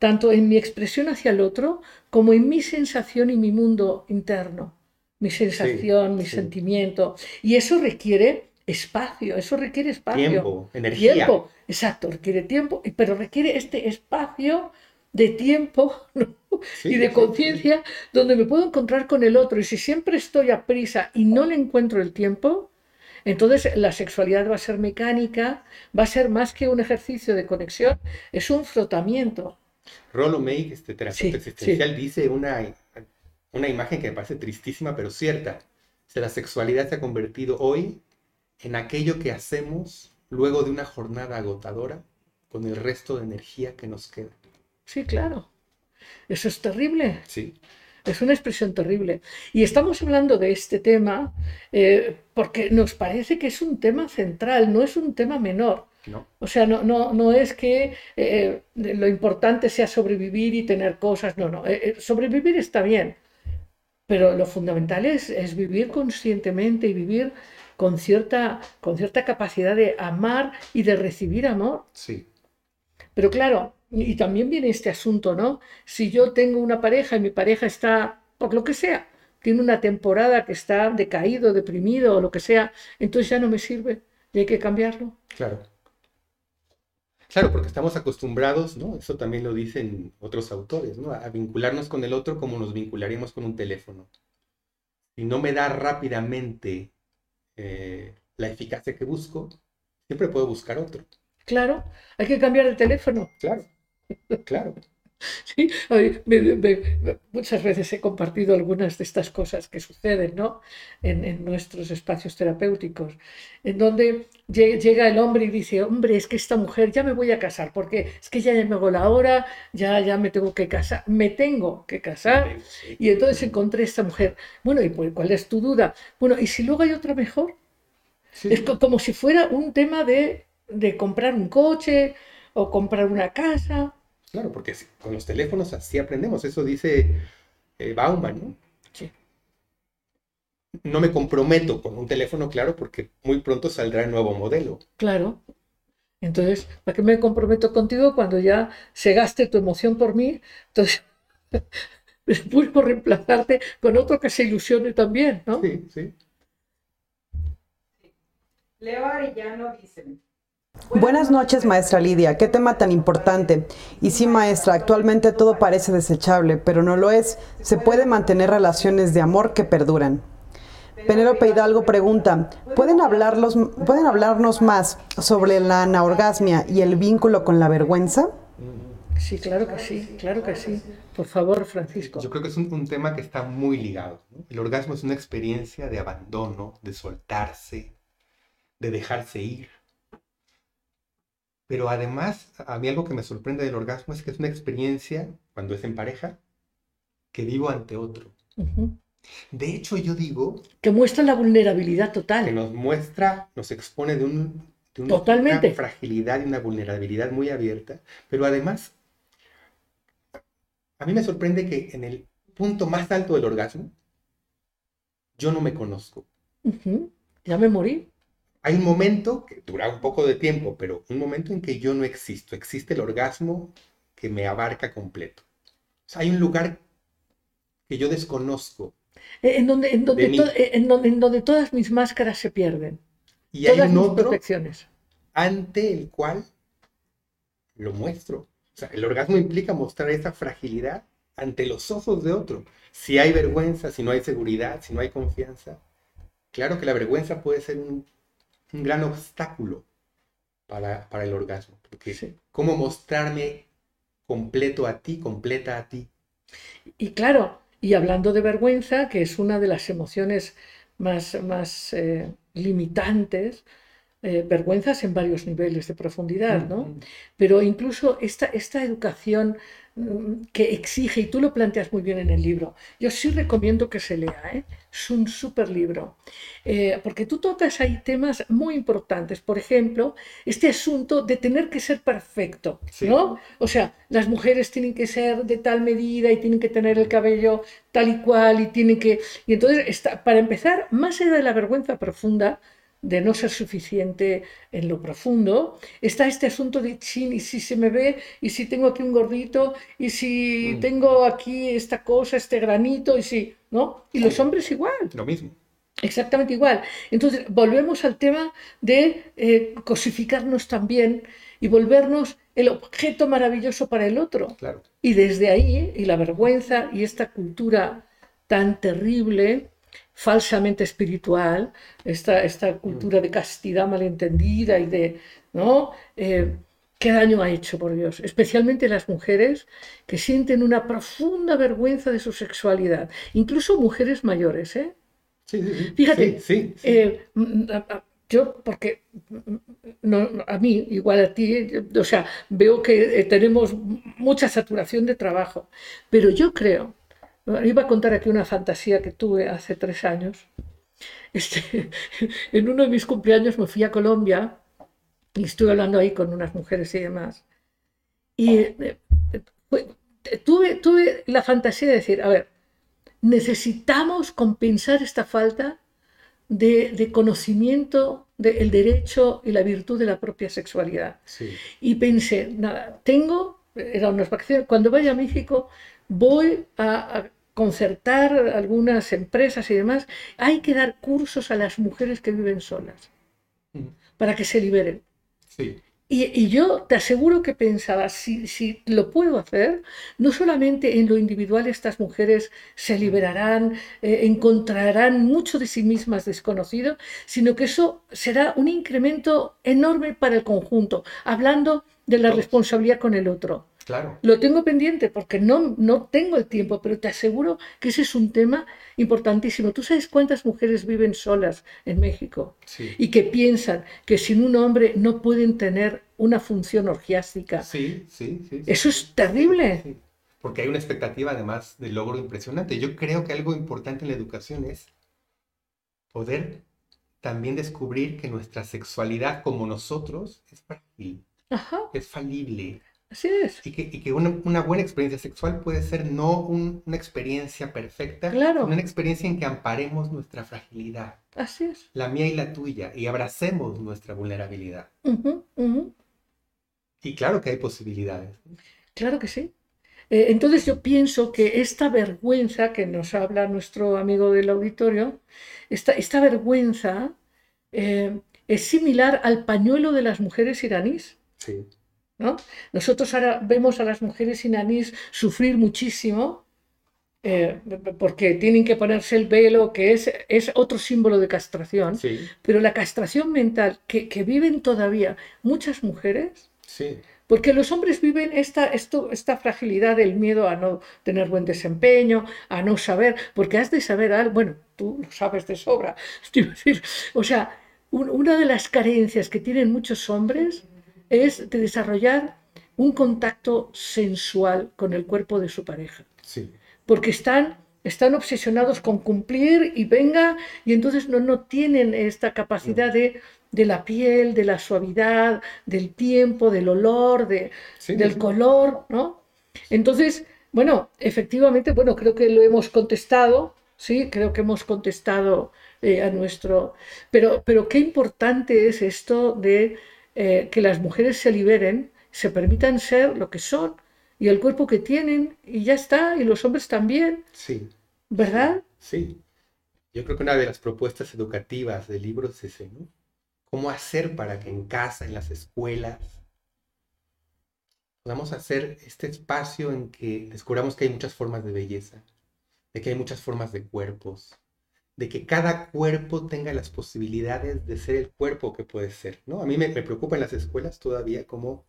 A: tanto en mi expresión hacia el otro como en mi sensación y mi mundo interno, mi sensación, mi
B: sí.
A: sentimiento. Y eso requiere espacio, eso requiere espacio.
B: Tiempo, energía.
A: Tiempo, exacto, requiere tiempo, pero requiere este espacio de tiempo ¿no?
B: Sí,
A: y de conciencia donde me puedo encontrar con el otro. Y si siempre estoy a prisa y no le encuentro el tiempo, entonces la sexualidad va a ser mecánica, va a ser más que un ejercicio de conexión, es un frotamiento.
B: Rollo May, este terapeuta
A: Sí,
B: existencial, dice una, una imagen que me parece tristísima, pero cierta. O sea, la sexualidad se ha convertido hoy en aquello que hacemos luego de una jornada agotadora con el resto de energía que nos queda.
A: Sí, claro. Eso es terrible.
B: Sí,
A: Es una expresión terrible. Y estamos hablando de este tema eh, porque nos parece que es un tema central, no es un tema menor.
B: ¿no?
A: O sea, no, no, no es que eh, lo importante sea sobrevivir y tener cosas, no, no. Eh, eh, sobrevivir está bien, pero lo fundamental es, es vivir conscientemente y vivir con cierta, con cierta capacidad de amar y de recibir amor.
B: Sí,
A: Pero claro, y también viene este asunto, ¿no? Si yo tengo una pareja y mi pareja está, por lo que sea, tiene una temporada que está decaído, deprimido o lo que sea, entonces ya no me sirve y hay que cambiarlo.
B: claro. Claro, porque estamos acostumbrados, ¿no? Eso también lo dicen otros autores, ¿no? A vincularnos con el otro como nos vincularíamos con un teléfono. Si no me da rápidamente eh, la eficacia que busco, siempre puedo buscar otro.
A: Claro, hay que cambiar de teléfono.
B: Claro, claro.
A: Sí, Ay, me- me- muchas veces he compartido algunas de estas cosas que suceden, ¿no? En, en nuestros espacios terapéuticos, en donde lle- llega el hombre y dice, hombre, es que esta mujer ya me voy a casar, porque es que ya llegó la hora, ya, ya me tengo que casar, me tengo que casar. Y entonces encontré esta mujer. Bueno, ¿y pues, cuál es tu duda? Bueno, ¿y si luego hay otra mejor?
B: Sí,
A: Es co- como si fuera un tema de, de comprar un coche o comprar una casa.
B: claro, porque con los teléfonos así aprendemos. Eso dice eh, Bauman, ¿no?
A: Sí.
B: No me comprometo con un teléfono, claro, porque muy pronto saldrá el nuevo modelo.
A: Claro. Entonces, ¿para qué me comprometo contigo cuando ya se gaste tu emoción por mí? Entonces, busco reemplazarte con otro que se ilusione también, ¿no?
B: Sí, sí.
D: Leo Arellano dice.
C: Buenas noches, maestra Lidia. Qué tema tan importante. Y sí, maestra, actualmente todo parece desechable, pero no lo es. Se puede mantener relaciones de amor que perduran. Penélope Hidalgo pregunta, ¿pueden, hablarlos, ¿pueden hablarnos más sobre la anaorgasmia y el vínculo con la vergüenza?
A: Sí, claro que sí, claro que sí. Por favor, Francisco.
B: Yo creo que es un, un tema que está muy ligado. ¿no? El orgasmo es una experiencia de abandono, de soltarse, de dejarse ir. Pero además, a mí algo que me sorprende del orgasmo es que es una experiencia, cuando es en pareja, que vivo ante otro. De hecho, yo digo
A: Que muestra la vulnerabilidad
B: que
A: total.
B: nos muestra, nos expone de, un, de una,
A: Totalmente.
B: una fragilidad y una vulnerabilidad muy abierta, pero además, a mí me sorprende que en el punto más alto del orgasmo, yo no me conozco.
A: Ya me morí.
B: Hay un momento que dura un poco de tiempo, pero un momento en que yo no existo. Existe el orgasmo que me abarca completo. O sea, hay un lugar que yo desconozco
A: Eh, En donde, en, donde
B: De mí.
A: to- eh, en donde, en donde todas mis máscaras se pierden.
B: y hay un
A: mis
B: otro ante el cual lo muestro. O sea, el orgasmo implica mostrar esa fragilidad ante los ojos de otro. Si hay vergüenza, si no hay seguridad, si no hay confianza. Claro que la vergüenza puede ser un, un gran obstáculo para, para el orgasmo. Porque
A: Sí.
B: cómo mostrarme completo a ti, completa a ti.
A: Y claro, y hablando de vergüenza, que es una de las emociones más, más eh, limitantes, eh, vergüenzas en varios niveles de profundidad, ¿no? Pero incluso esta, esta educación mm, que exige, y tú lo planteas muy bien en el libro, yo sí recomiendo que se lea, ¿eh? es un súper libro, Eh, porque tú tocas ahí temas muy importantes, por ejemplo, este asunto de tener que ser perfecto,
B: Sí.
A: ¿no? O sea, las mujeres tienen que ser de tal medida y tienen que tener el cabello tal y cual y tienen que... Y entonces, está, para empezar, más allá de la vergüenza profunda, de no ser suficiente en lo profundo, está este asunto de chin, y si se me ve, y si tengo aquí un gordito, y si
B: Mm.
A: tengo aquí esta cosa, este granito, y si, ¿no? Y los hombres igual,
B: Lo mismo.
A: exactamente igual. Entonces, volvemos al tema de eh, cosificarnos también y volvernos el objeto maravilloso para el otro.
B: Claro.
A: Y desde ahí, y la vergüenza y esta cultura tan terrible, falsamente espiritual, esta, esta cultura de castidad malentendida y de, ¿no? Eh, ¿Qué daño ha hecho, por Dios? Especialmente las mujeres que sienten una profunda vergüenza de su sexualidad, incluso mujeres mayores, ¿eh?
B: Sí, sí, sí.
A: Fíjate,
B: Sí.
A: Eh, yo, porque no, a mí, igual a ti, yo- o sea, veo que eh, tenemos mucha saturación de trabajo, pero yo creo, iba a contar aquí una fantasía que tuve hace tres años. Este, en uno de mis cumpleaños me fui a Colombia y estuve hablando ahí con unas mujeres y demás. Y eh, tuve, tuve la fantasía de decir, a ver, necesitamos compensar esta falta de, de conocimiento del derecho y la virtud de la propia sexualidad.
B: Sí.
A: Y pensé, nada, tengo, eran unas vacaciones, cuando vaya a México voy a concertar algunas empresas y demás, hay que dar cursos a las mujeres que viven solas
B: Mm,
A: para que se liberen.
B: Sí.
A: Y, y yo te aseguro que pensaba, si, si lo puedo hacer, no solamente en lo individual estas mujeres se liberarán, eh, encontrarán mucho de sí mismas desconocido, sino que eso será un incremento enorme para el conjunto, hablando de la responsabilidad con el otro.
B: Claro.
A: Lo tengo pendiente porque no, no tengo el tiempo, pero te aseguro que ese es un tema importantísimo. ¿Tú sabes cuántas mujeres viven solas en México?
B: Sí.
A: y que piensan que sin un hombre no pueden tener una función orgiástica.
B: Sí, sí, sí. sí.
A: Eso es terrible.
B: Sí, Porque hay una expectativa además de logro impresionante. Yo creo que algo importante en la educación es poder también descubrir que nuestra sexualidad como nosotros es frágil,
A: Ajá,
B: es falible.
A: Así es.
B: Y que, y que una, una buena experiencia sexual puede ser no un- una experiencia perfecta,
A: Claro.
B: sino una experiencia en que amparemos nuestra fragilidad,
A: Así es.
B: la mía y la tuya, y abracemos nuestra vulnerabilidad. Y claro que hay posibilidades.
A: Claro que sí. Eh, entonces yo pienso que esta vergüenza que nos habla nuestro amigo del auditorio, esta, esta vergüenza eh, es similar al pañuelo de las mujeres iraníes.
B: Sí.
A: ¿No? Nosotros ahora vemos a las mujeres iraníes sufrir muchísimo eh, porque tienen que ponerse el velo, que es, es otro símbolo de castración,
B: Sí,
A: pero la castración mental que, que viven todavía muchas mujeres,
B: sí,
A: porque los hombres viven esta, esto, esta fragilidad del miedo a no tener buen desempeño, a no saber, porque has de saber algo, bueno, tú lo sabes de sobra, decir, o sea, un- una de las carencias que tienen muchos hombres es de desarrollar un contacto sensual con el cuerpo de su pareja,
B: sí.
A: porque están, están obsesionados con cumplir y venga, y entonces no, no tienen esta capacidad de, de la piel, de la suavidad, del tiempo, del olor, de,
B: Sí,
A: del
B: sí.
A: color, ¿no? Entonces, bueno, efectivamente, bueno, creo que lo hemos contestado, sí, creo que hemos contestado eh, a nuestro... Pero, pero qué importante es esto de eh, que las mujeres se liberen, se permitan ser lo que son y el cuerpo que tienen y ya está, y los hombres también,
B: Sí,
A: ¿verdad?
B: sí. Yo creo que una de las propuestas educativas del libro es ese, ¿no? ¿Cómo hacer para que en casa, en las escuelas, podamos hacer este espacio en que descubramos que hay muchas formas de belleza, de que hay muchas formas de cuerpos, de que cada cuerpo tenga las posibilidades de ser el cuerpo que puede ser, ¿no? A mí me, me preocupa en las escuelas todavía como,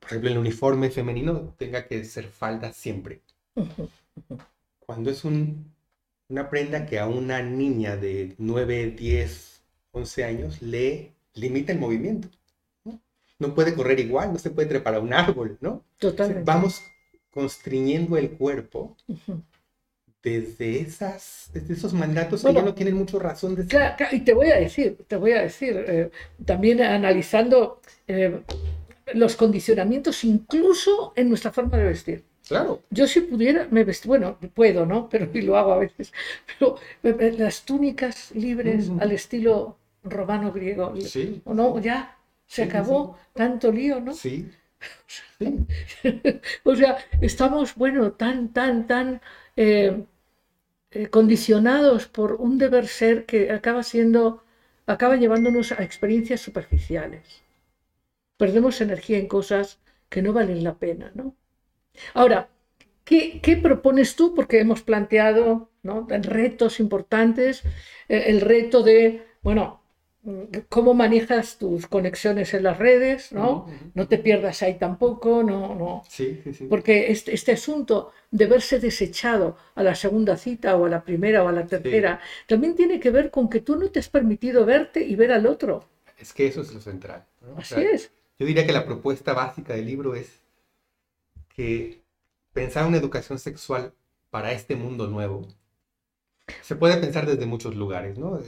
B: por ejemplo, el uniforme femenino tenga que ser falda siempre. Cuando es un, una prenda que a una niña de 9, 10, 11 años le limita el movimiento. ¿no? No puede correr igual, no se puede trepar a un árbol, ¿no?
A: Totalmente.
B: Vamos constriñendo el cuerpo. Desde, esas, desde esos mandatos
A: Bueno,
B: que ya no tienen mucho razón de ser.
A: Claro, claro, y te voy a decir, te voy a decir, eh, también analizando eh, los condicionamientos incluso en nuestra forma de vestir.
B: Claro.
A: Yo si pudiera, me vest- bueno, puedo, ¿no? Pero y lo hago a veces. Pero eh, las túnicas libres al estilo romano griego,
B: Sí.
A: ¿o no? Ya se
B: Sí, sí,
A: acabó tanto lío, ¿no?
B: Sí. Sí.
A: O sea, estamos, bueno, tan, tan, tan eh, eh, condicionados por un deber ser que acaba siendo, acaba llevándonos a experiencias superficiales. Perdemos energía en cosas que no valen la pena, ¿no? Ahora, ¿qué, qué propones tú? Porque hemos planteado ¿no? retos importantes, eh, el reto de, bueno, cómo manejas tus conexiones en las redes, ¿no? No te pierdas ahí tampoco, no, no.
B: Sí, sí, sí.
A: Porque este, este asunto de verse desechado a la segunda cita o a la primera o a la tercera, también tiene que ver con que tú no te has permitido verte y ver al otro.
B: Es que eso es lo central. ¿no? O
A: Así
B: sea,
A: es.
B: Yo diría que la propuesta básica del libro es que pensar una educación sexual para este mundo nuevo se puede pensar desde muchos lugares, ¿no?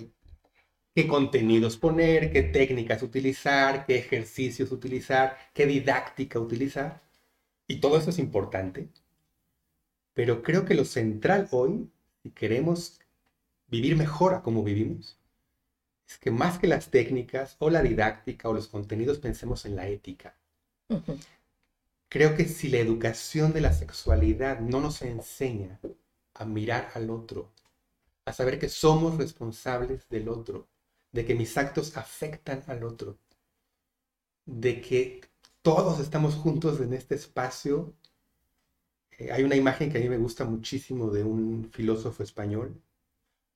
B: ¿Qué contenidos poner? ¿Qué técnicas utilizar? ¿Qué ejercicios utilizar? ¿Qué didáctica utilizar? Y todo eso es importante. Pero creo que lo central hoy, si queremos vivir mejor a como vivimos, es que más que las técnicas o la didáctica o los contenidos pensemos en la ética. Creo que si la educación de la sexualidad no nos enseña a mirar al otro, a saber que somos responsables del otro, de que mis actos afectan al otro, de que todos estamos juntos en este espacio. Eh, hay una imagen que a mí me gusta muchísimo de un filósofo español,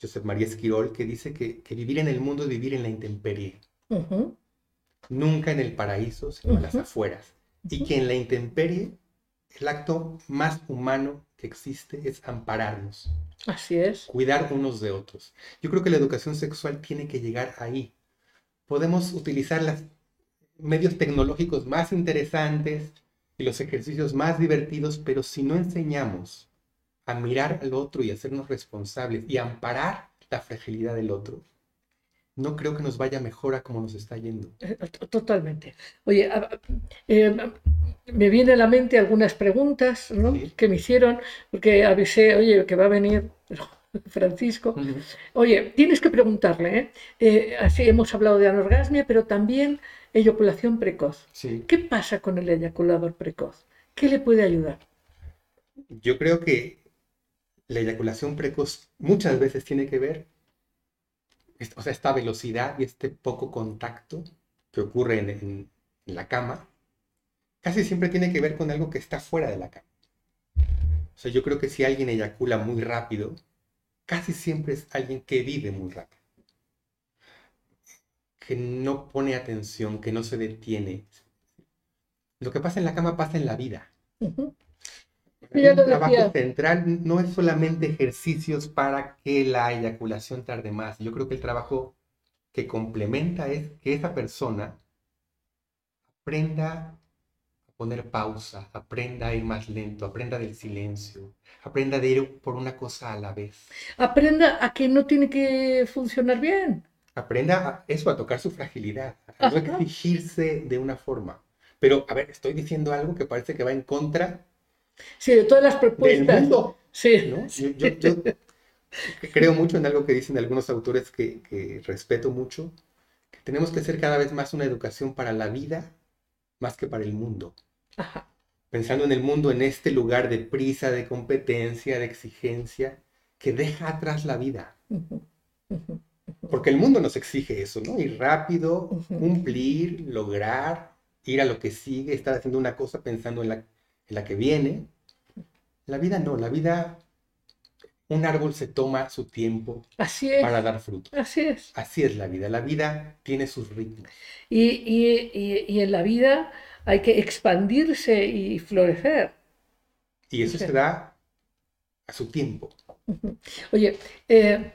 B: Josep María Esquirol, que dice que, que vivir en el mundo es vivir en la intemperie, nunca en el paraíso, sino en las afueras. Y que en la intemperie el acto más humano que existe es ampararnos,
A: Así es.
B: cuidar unos de otros. Yo creo que la educación sexual tiene que llegar ahí. Podemos utilizar los medios tecnológicos más interesantes y los ejercicios más divertidos, pero si no enseñamos a mirar al otro y hacernos responsables y amparar la fragilidad del otro, no creo que nos vaya mejor a como nos está yendo.
A: Eh, to- Totalmente. Oye, eh, me viene a la mente algunas preguntas ¿no?
B: Sí.
A: que me hicieron, porque avisé, oye, que va a venir Francisco. Oye, tienes que preguntarle, ¿eh? Eh, así hemos hablado de anorgasmia, pero también eyaculación precoz.
B: Sí.
A: ¿Qué pasa con el eyaculador precoz? ¿Qué le puede ayudar?
B: Yo creo que la eyaculación precoz muchas veces tiene que ver, o sea, esta velocidad y este poco contacto que ocurre en, en- en la cama, casi siempre tiene que ver con algo que está fuera de la cama. O sea, yo creo que si alguien eyacula muy rápido, casi siempre es alguien que vive muy rápido, que no pone atención, que no se detiene. Lo que pasa en la cama pasa en la vida.
A: Lo
B: un trabajo
A: decía.
B: central no es solamente ejercicios para que la eyaculación tarde más. Yo creo que el trabajo que complementa es que esa persona aprenda poner pausa, aprenda a ir más lento, aprenda del silencio, aprenda de ir por una cosa a la vez.
A: Aprenda a que no tiene que funcionar bien.
B: Aprenda a- eso, a tocar su fragilidad, a no exigirse de una forma. Pero, a ver, estoy diciendo algo que parece que va en contra
A: Sí, de todas las
B: del
A: propuestas.
B: mundo.
A: Sí.
B: ¿no? Yo, yo- yo creo mucho en algo que dicen algunos autores que, que respeto mucho, que tenemos que hacer cada vez más una educación para la vida más que para el mundo.
A: Ajá.
B: Pensando en el mundo en este lugar de prisa, de competencia, de exigencia, que deja atrás la vida. Porque el mundo nos exige eso, ¿no? Ir rápido, cumplir, lograr, ir a lo que sigue, estar haciendo una cosa pensando en la, en la que viene. La vida no, la vida, un árbol se toma su tiempo
A: Así es.
B: para dar fruto.
A: Así es.
B: Así es la vida. La vida tiene sus ritmos.
A: Y, y- y- y en la vida hay que expandirse y florecer.
B: Y eso
A: Sí.
B: se da a su tiempo.
A: Oye, eh,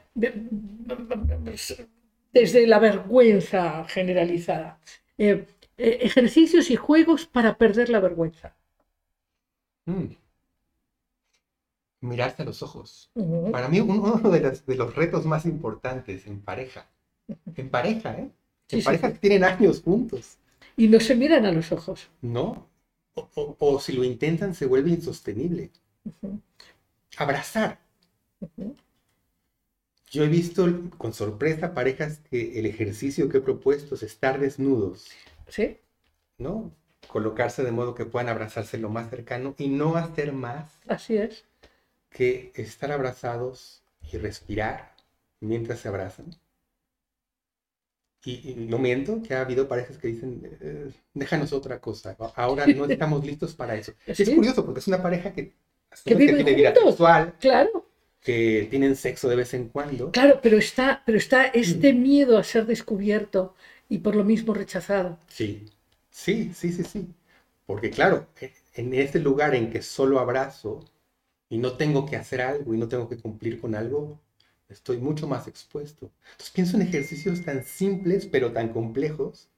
A: desde la vergüenza generalizada, eh, eh, ejercicios y juegos para perder la vergüenza.
B: Mm. Mirarse a los ojos. Para mí, uno de los, de los retos más importantes en pareja. En pareja, ¿eh? En
A: sí,
B: pareja
A: sí.
B: que tienen años juntos.
A: Y no se miran a los ojos.
B: ¿No? O, o- o si lo intentan, se vuelve insostenible. Abrazar. Yo he visto con sorpresa parejas que el ejercicio que he propuesto es estar desnudos,
A: ¿Sí?
B: ¿no? Colocarse de modo que puedan abrazarse lo más cercano y no hacer más
A: Así es.
B: que estar abrazados y respirar mientras se abrazan. Y, y no miento que ha habido parejas que dicen, "Eh, déjanos otra cosa, ahora no estamos listos para eso. Y es
A: Sí.
B: curioso porque es una pareja que,
A: Que viven
B: tiene vida sexual,
A: Claro,
B: que tienen sexo de vez en cuando.
A: claro, pero está, pero está este miedo a ser descubierto y por lo mismo rechazado.
B: Sí, sí, sí, sí, sí. Porque claro, e- en ese lugar en que solo abrazo y no tengo que hacer algo y no tengo que cumplir con algo, estoy mucho más expuesto. Entonces pienso en ejercicios tan simples pero tan complejos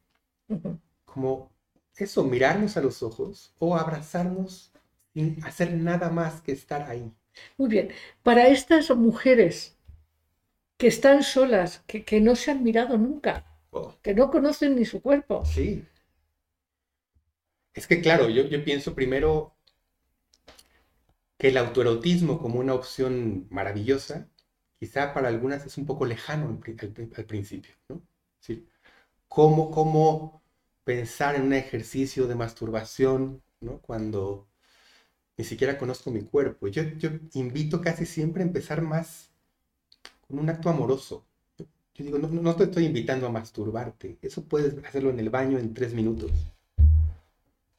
B: como eso, mirarnos a los ojos o abrazarnos sin hacer nada más que estar ahí.
A: Muy bien. Para estas mujeres que están solas, que, que no se han mirado nunca,
B: Oh,
A: que no conocen ni su cuerpo.
B: sí. Es que claro, yo, yo pienso primero que el autoerotismo como una opción maravillosa, quizá para algunas es un poco lejano al, pri- al pri- al principio, ¿no? ¿Cómo, cómo pensar en un ejercicio de masturbación, ¿no? Cuando ni siquiera conozco mi cuerpo. Yo, invito casi siempre a empezar más con un acto amoroso. Yo digo, no no te estoy invitando a masturbarte. Eso puedes hacerlo en el baño en tres minutos.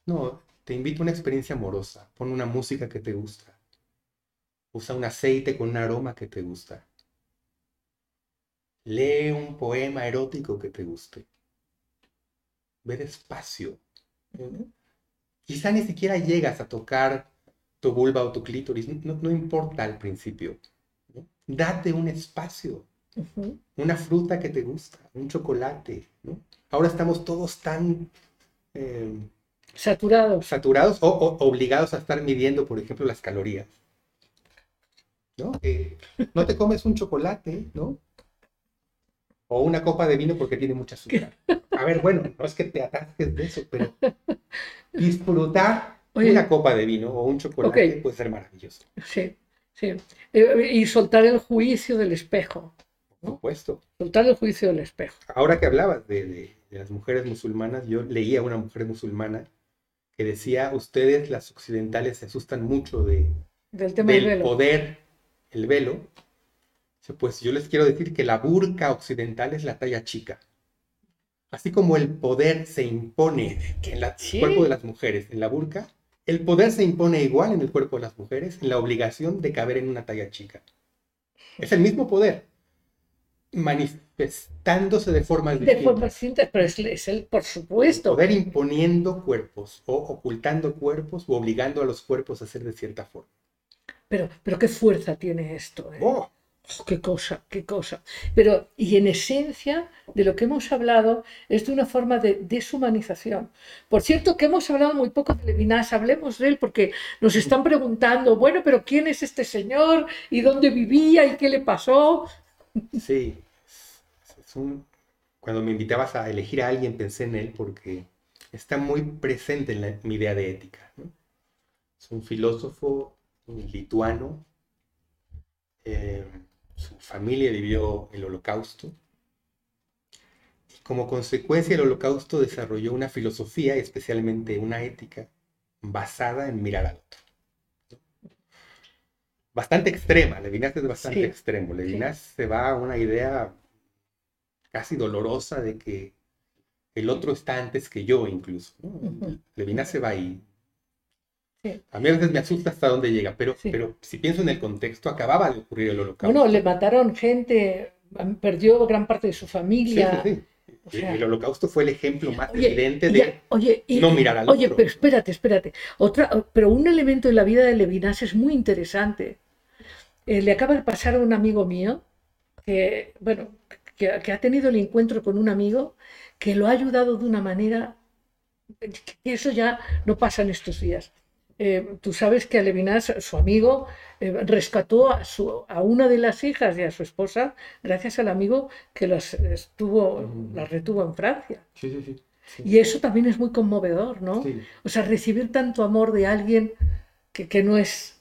B: No, te invito a una experiencia amorosa. Pon una música que te gusta. Usa un aceite con un aroma que te gusta. Lee un poema erótico que te guste. Ve despacio. Quizá ni siquiera llegas a tocar tu vulva o tu clítoris. No, no importa al principio. ¿no? Date un espacio una fruta que te gusta, un chocolate, ¿no? Ahora estamos todos tan eh,
A: Saturados.
B: saturados o, o obligados a estar midiendo, por ejemplo, las calorías. ¿No? Que no te comes un chocolate, ¿no? O una copa de vino porque tiene mucha azúcar. A ver, bueno, no es que te atasques de eso, pero disfrutar
A: Oye.
B: una copa de vino o un chocolate puede ser maravilloso,
A: Sí, sí. Eh, Y soltar el juicio del espejo.
B: por supuesto.
A: Soltar el juicio del espejo.
B: Ahora que hablabas de, de- de las mujeres musulmanas, yo leía a una mujer musulmana que decía, ustedes las occidentales se asustan mucho de,
A: Del tema del
B: del poder, el velo. Pues yo les quiero decir que la burka occidental es la talla chica. Así como el poder se impone en la-
A: Sí.
B: el cuerpo de las mujeres, en la burka, el poder se impone igual en el cuerpo de las mujeres, en la obligación de caber en una talla chica. Es el mismo poder, manifestándose de formas
A: De
B: distintas.
A: forma distinta, pero es, es el, por supuesto.
B: Poder imponiendo cuerpos o ocultando cuerpos o obligando a los cuerpos a ser de cierta forma.
A: Pero, pero qué fuerza tiene esto. ¿eh?
B: ¡Oh!
A: Qué cosa, qué cosa. Pero, y en esencia, de lo que hemos hablado es de una forma de deshumanización. Por cierto, que hemos hablado muy poco de Levinas, hablemos de él porque nos están preguntando, bueno, pero ¿quién es este señor? ¿Y dónde vivía? ¿Y qué le pasó?
B: Sí, un- cuando me invitabas a elegir a alguien pensé en él porque está muy presente en la- mi idea de ética. Es un filósofo lituano, eh, su familia vivió el holocausto y como consecuencia del holocausto desarrolló una filosofía, especialmente una ética, basada en mirar al otro. ¿no? Bastante extrema, Levinas es bastante
A: Sí,
B: extremo. Levinas se va a una idea casi dolorosa de que el otro está antes que yo incluso. Levinas se va ahí.
A: Sí.
B: A mí a veces me asusta hasta dónde llega, pero,
A: Sí.
B: pero si pienso en el contexto, acababa de ocurrir el holocausto.
A: Bueno, le mataron gente, perdió gran parte de su familia.
B: sí, sí.
A: o sea-
B: el holocausto fue el ejemplo más
A: Oye,
B: evidente de
A: ya- oye, y-
B: no mirar al
A: Oye,
B: otro.
A: pero espérate, espérate. Otra, pero un elemento de la vida de Levinas es muy interesante. Eh, le acaba de pasar a un amigo mío que, bueno, que, que ha tenido el encuentro con un amigo que lo ha ayudado de una manera que eso ya no pasa en estos días. Eh, tú sabes que Levinas, su amigo, eh, rescató a, su, a una de las hijas y a su esposa gracias al amigo que las, estuvo,
B: Mm.
A: las retuvo en Francia.
B: Sí, sí, sí. sí.
A: Y eso también es muy conmovedor, ¿no?
B: Sí.
A: O sea, recibir tanto amor de alguien que, que no es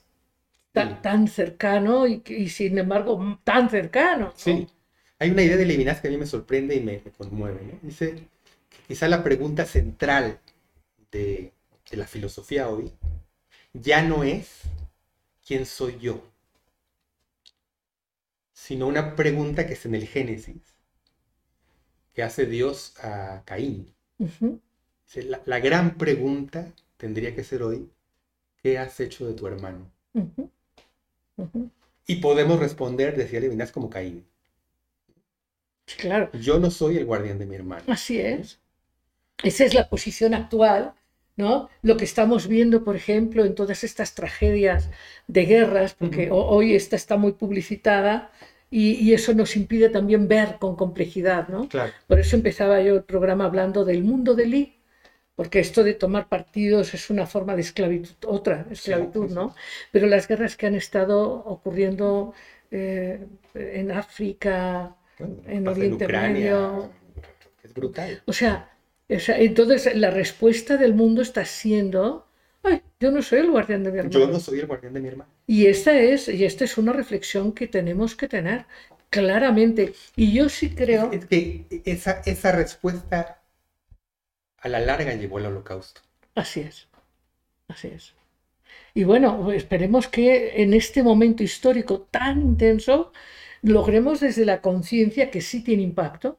A: tan,
B: Sí.
A: tan cercano y, sin embargo tan cercano. ¿no?
B: Sí. Hay una idea de Levinas que a mí me sorprende y me, me conmueve. ¿no? Dice que quizá la pregunta central de, de la filosofía hoy ya no es quién soy yo, sino una pregunta que es en el Génesis, que hace Dios a Caín. La, la gran pregunta tendría que ser hoy, ¿qué has hecho de tu hermano? Y podemos responder, decía Levinas, como Caín.
A: Claro,
B: Yo no soy el guardián de mi hermano.
A: así es. Esa es la posición actual, ¿no? Lo que estamos viendo, por ejemplo, en todas estas tragedias de guerras, porque hoy esta está muy publicitada y, y eso nos impide también ver con complejidad, ¿no?
B: Claro.
A: Por eso empezaba yo el programa hablando del mundo de Lee, porque esto de tomar partidos es una forma de esclavitud, otra esclavitud,
B: sí.
A: ¿no? Pero las guerras que han estado ocurriendo eh, en África, En Oriente Medio.
B: Es brutal.
A: o sea, entonces la respuesta del mundo está siendo, ay, yo no soy el guardián de mi hermano.
B: Yo no soy el guardián de mi hermano.
A: Y esta es, y esta es una reflexión que tenemos que tener claramente. Y yo sí creo,
B: Es que esa, esa respuesta a la larga llevó al holocausto.
A: Así es, así es. Y bueno, esperemos que en este momento histórico tan intenso logremos desde la conciencia que sí tiene impacto.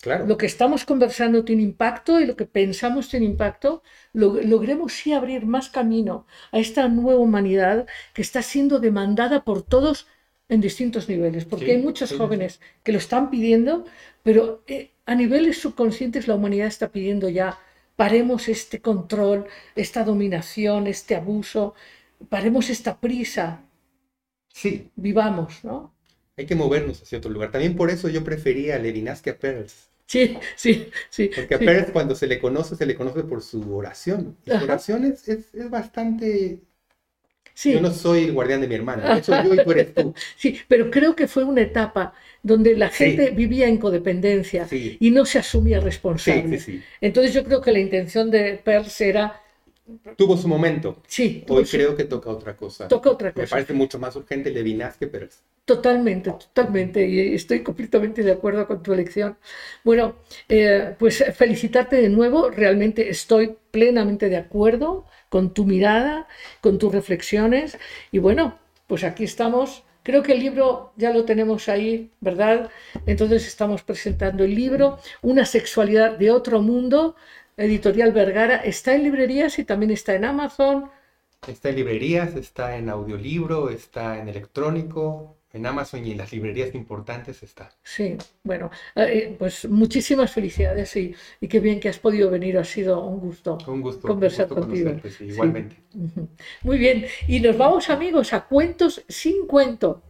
B: Claro.
A: Lo que estamos conversando tiene impacto y lo que pensamos tiene impacto. Lo- logremos sí abrir más camino a esta nueva humanidad que está siendo demandada por todos en distintos niveles, porque
B: Sí,
A: hay muchos
B: sí,
A: jóvenes que lo están pidiendo, pero eh, a niveles subconscientes la humanidad está pidiendo ya paremos este control, esta dominación, este abuso, paremos esta prisa,
B: Sí,
A: vivamos, ¿no?
B: hay que movernos hacia otro lugar. También por eso yo prefería a Levinas que a Peirce.
A: Sí, sí, sí.
B: Porque a
A: sí.
B: Peirce cuando se le conoce, se le conoce por su oración. Y su oración es, es, es bastante...
A: Sí.
B: Yo no soy el guardián de mi hermano. Yo soy yo y tú eres tú.
A: Sí, pero creo que fue una etapa donde la
B: Sí.
A: gente vivía en codependencia
B: Sí,
A: y no se asumía responsable.
B: sí, sí.
A: Entonces yo creo que la intención de Peirce era,
B: Tuvo su momento.
A: sí,
B: Hoy creo que toca otra cosa.
A: toca otra
B: Me
A: cosa.
B: parece mucho más urgente Levinas que Peirce.
A: Totalmente, totalmente, y estoy completamente de acuerdo con tu elección. Bueno, eh, pues felicitarte de nuevo, realmente estoy plenamente de acuerdo con tu mirada, con tus reflexiones, y bueno, pues aquí estamos. Creo que el libro ya lo tenemos ahí, ¿verdad? Entonces estamos presentando el libro, Una sexualidad de otro mundo, editorial Vergara, está en librerías y también está en Amazon.
B: Está en librerías, está en audiolibro, está en electrónico, en Amazon y en las librerías importantes está.
A: Sí, bueno, eh, pues muchísimas felicidades y, y qué bien que has podido venir, ha sido un gusto.
B: Un gusto,
A: Conversar
B: un gusto
A: contigo.
B: sí, igualmente.
A: Muy bien, y nos vamos amigos a cuentos sin cuento.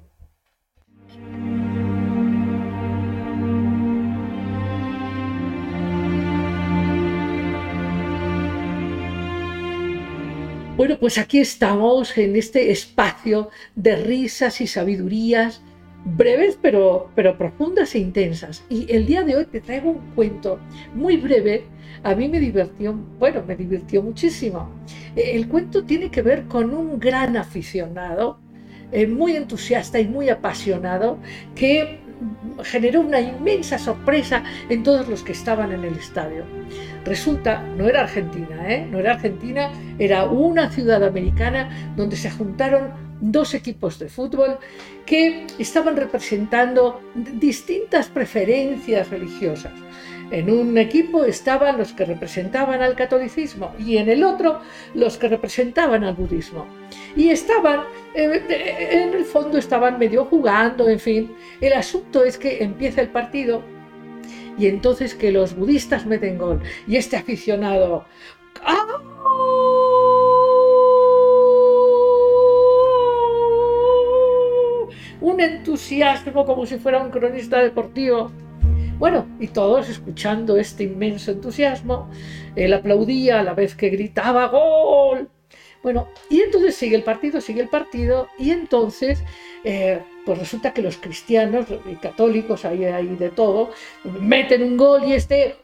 A: Bueno, pues aquí estamos en este espacio de risas y sabidurías, breves pero, pero profundas e intensas. Y el día de hoy te traigo un cuento muy breve. A mí me divirtió, bueno, me divirtió muchísimo. Eh, El cuento tiene que ver con un gran aficionado, eh, muy entusiasta y muy apasionado, que generó una inmensa sorpresa en todos los que estaban en el estadio. Resulta, no era Argentina, ¿eh? no era Argentina, era una ciudad americana donde se juntaron dos equipos de fútbol que estaban representando distintas preferencias religiosas. En un equipo estaban los que representaban al catolicismo y en el otro los que representaban al budismo. Y estaban, eh, en el fondo estaban medio jugando, en fin. El asunto es que empieza el partido y entonces que los budistas meten gol y este aficionado... un entusiasmo como si fuera un cronista deportivo. Bueno, y todos escuchando este inmenso entusiasmo, él aplaudía a la vez que gritaba ¡Gol! Bueno, y entonces sigue el partido, sigue el partido, y entonces, eh, pues resulta que los cristianos y católicos, ahí hay, de todo, meten un gol y este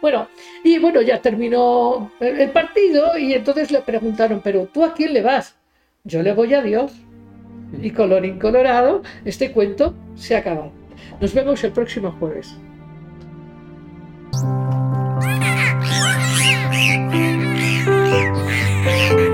A: Bueno, y bueno, ya terminó el partido y entonces le preguntaron, pero ¿tú a quién le vas? Yo le voy a Dios. Y colorín colorado, este cuento se acaba. Nos vemos el próximo jueves.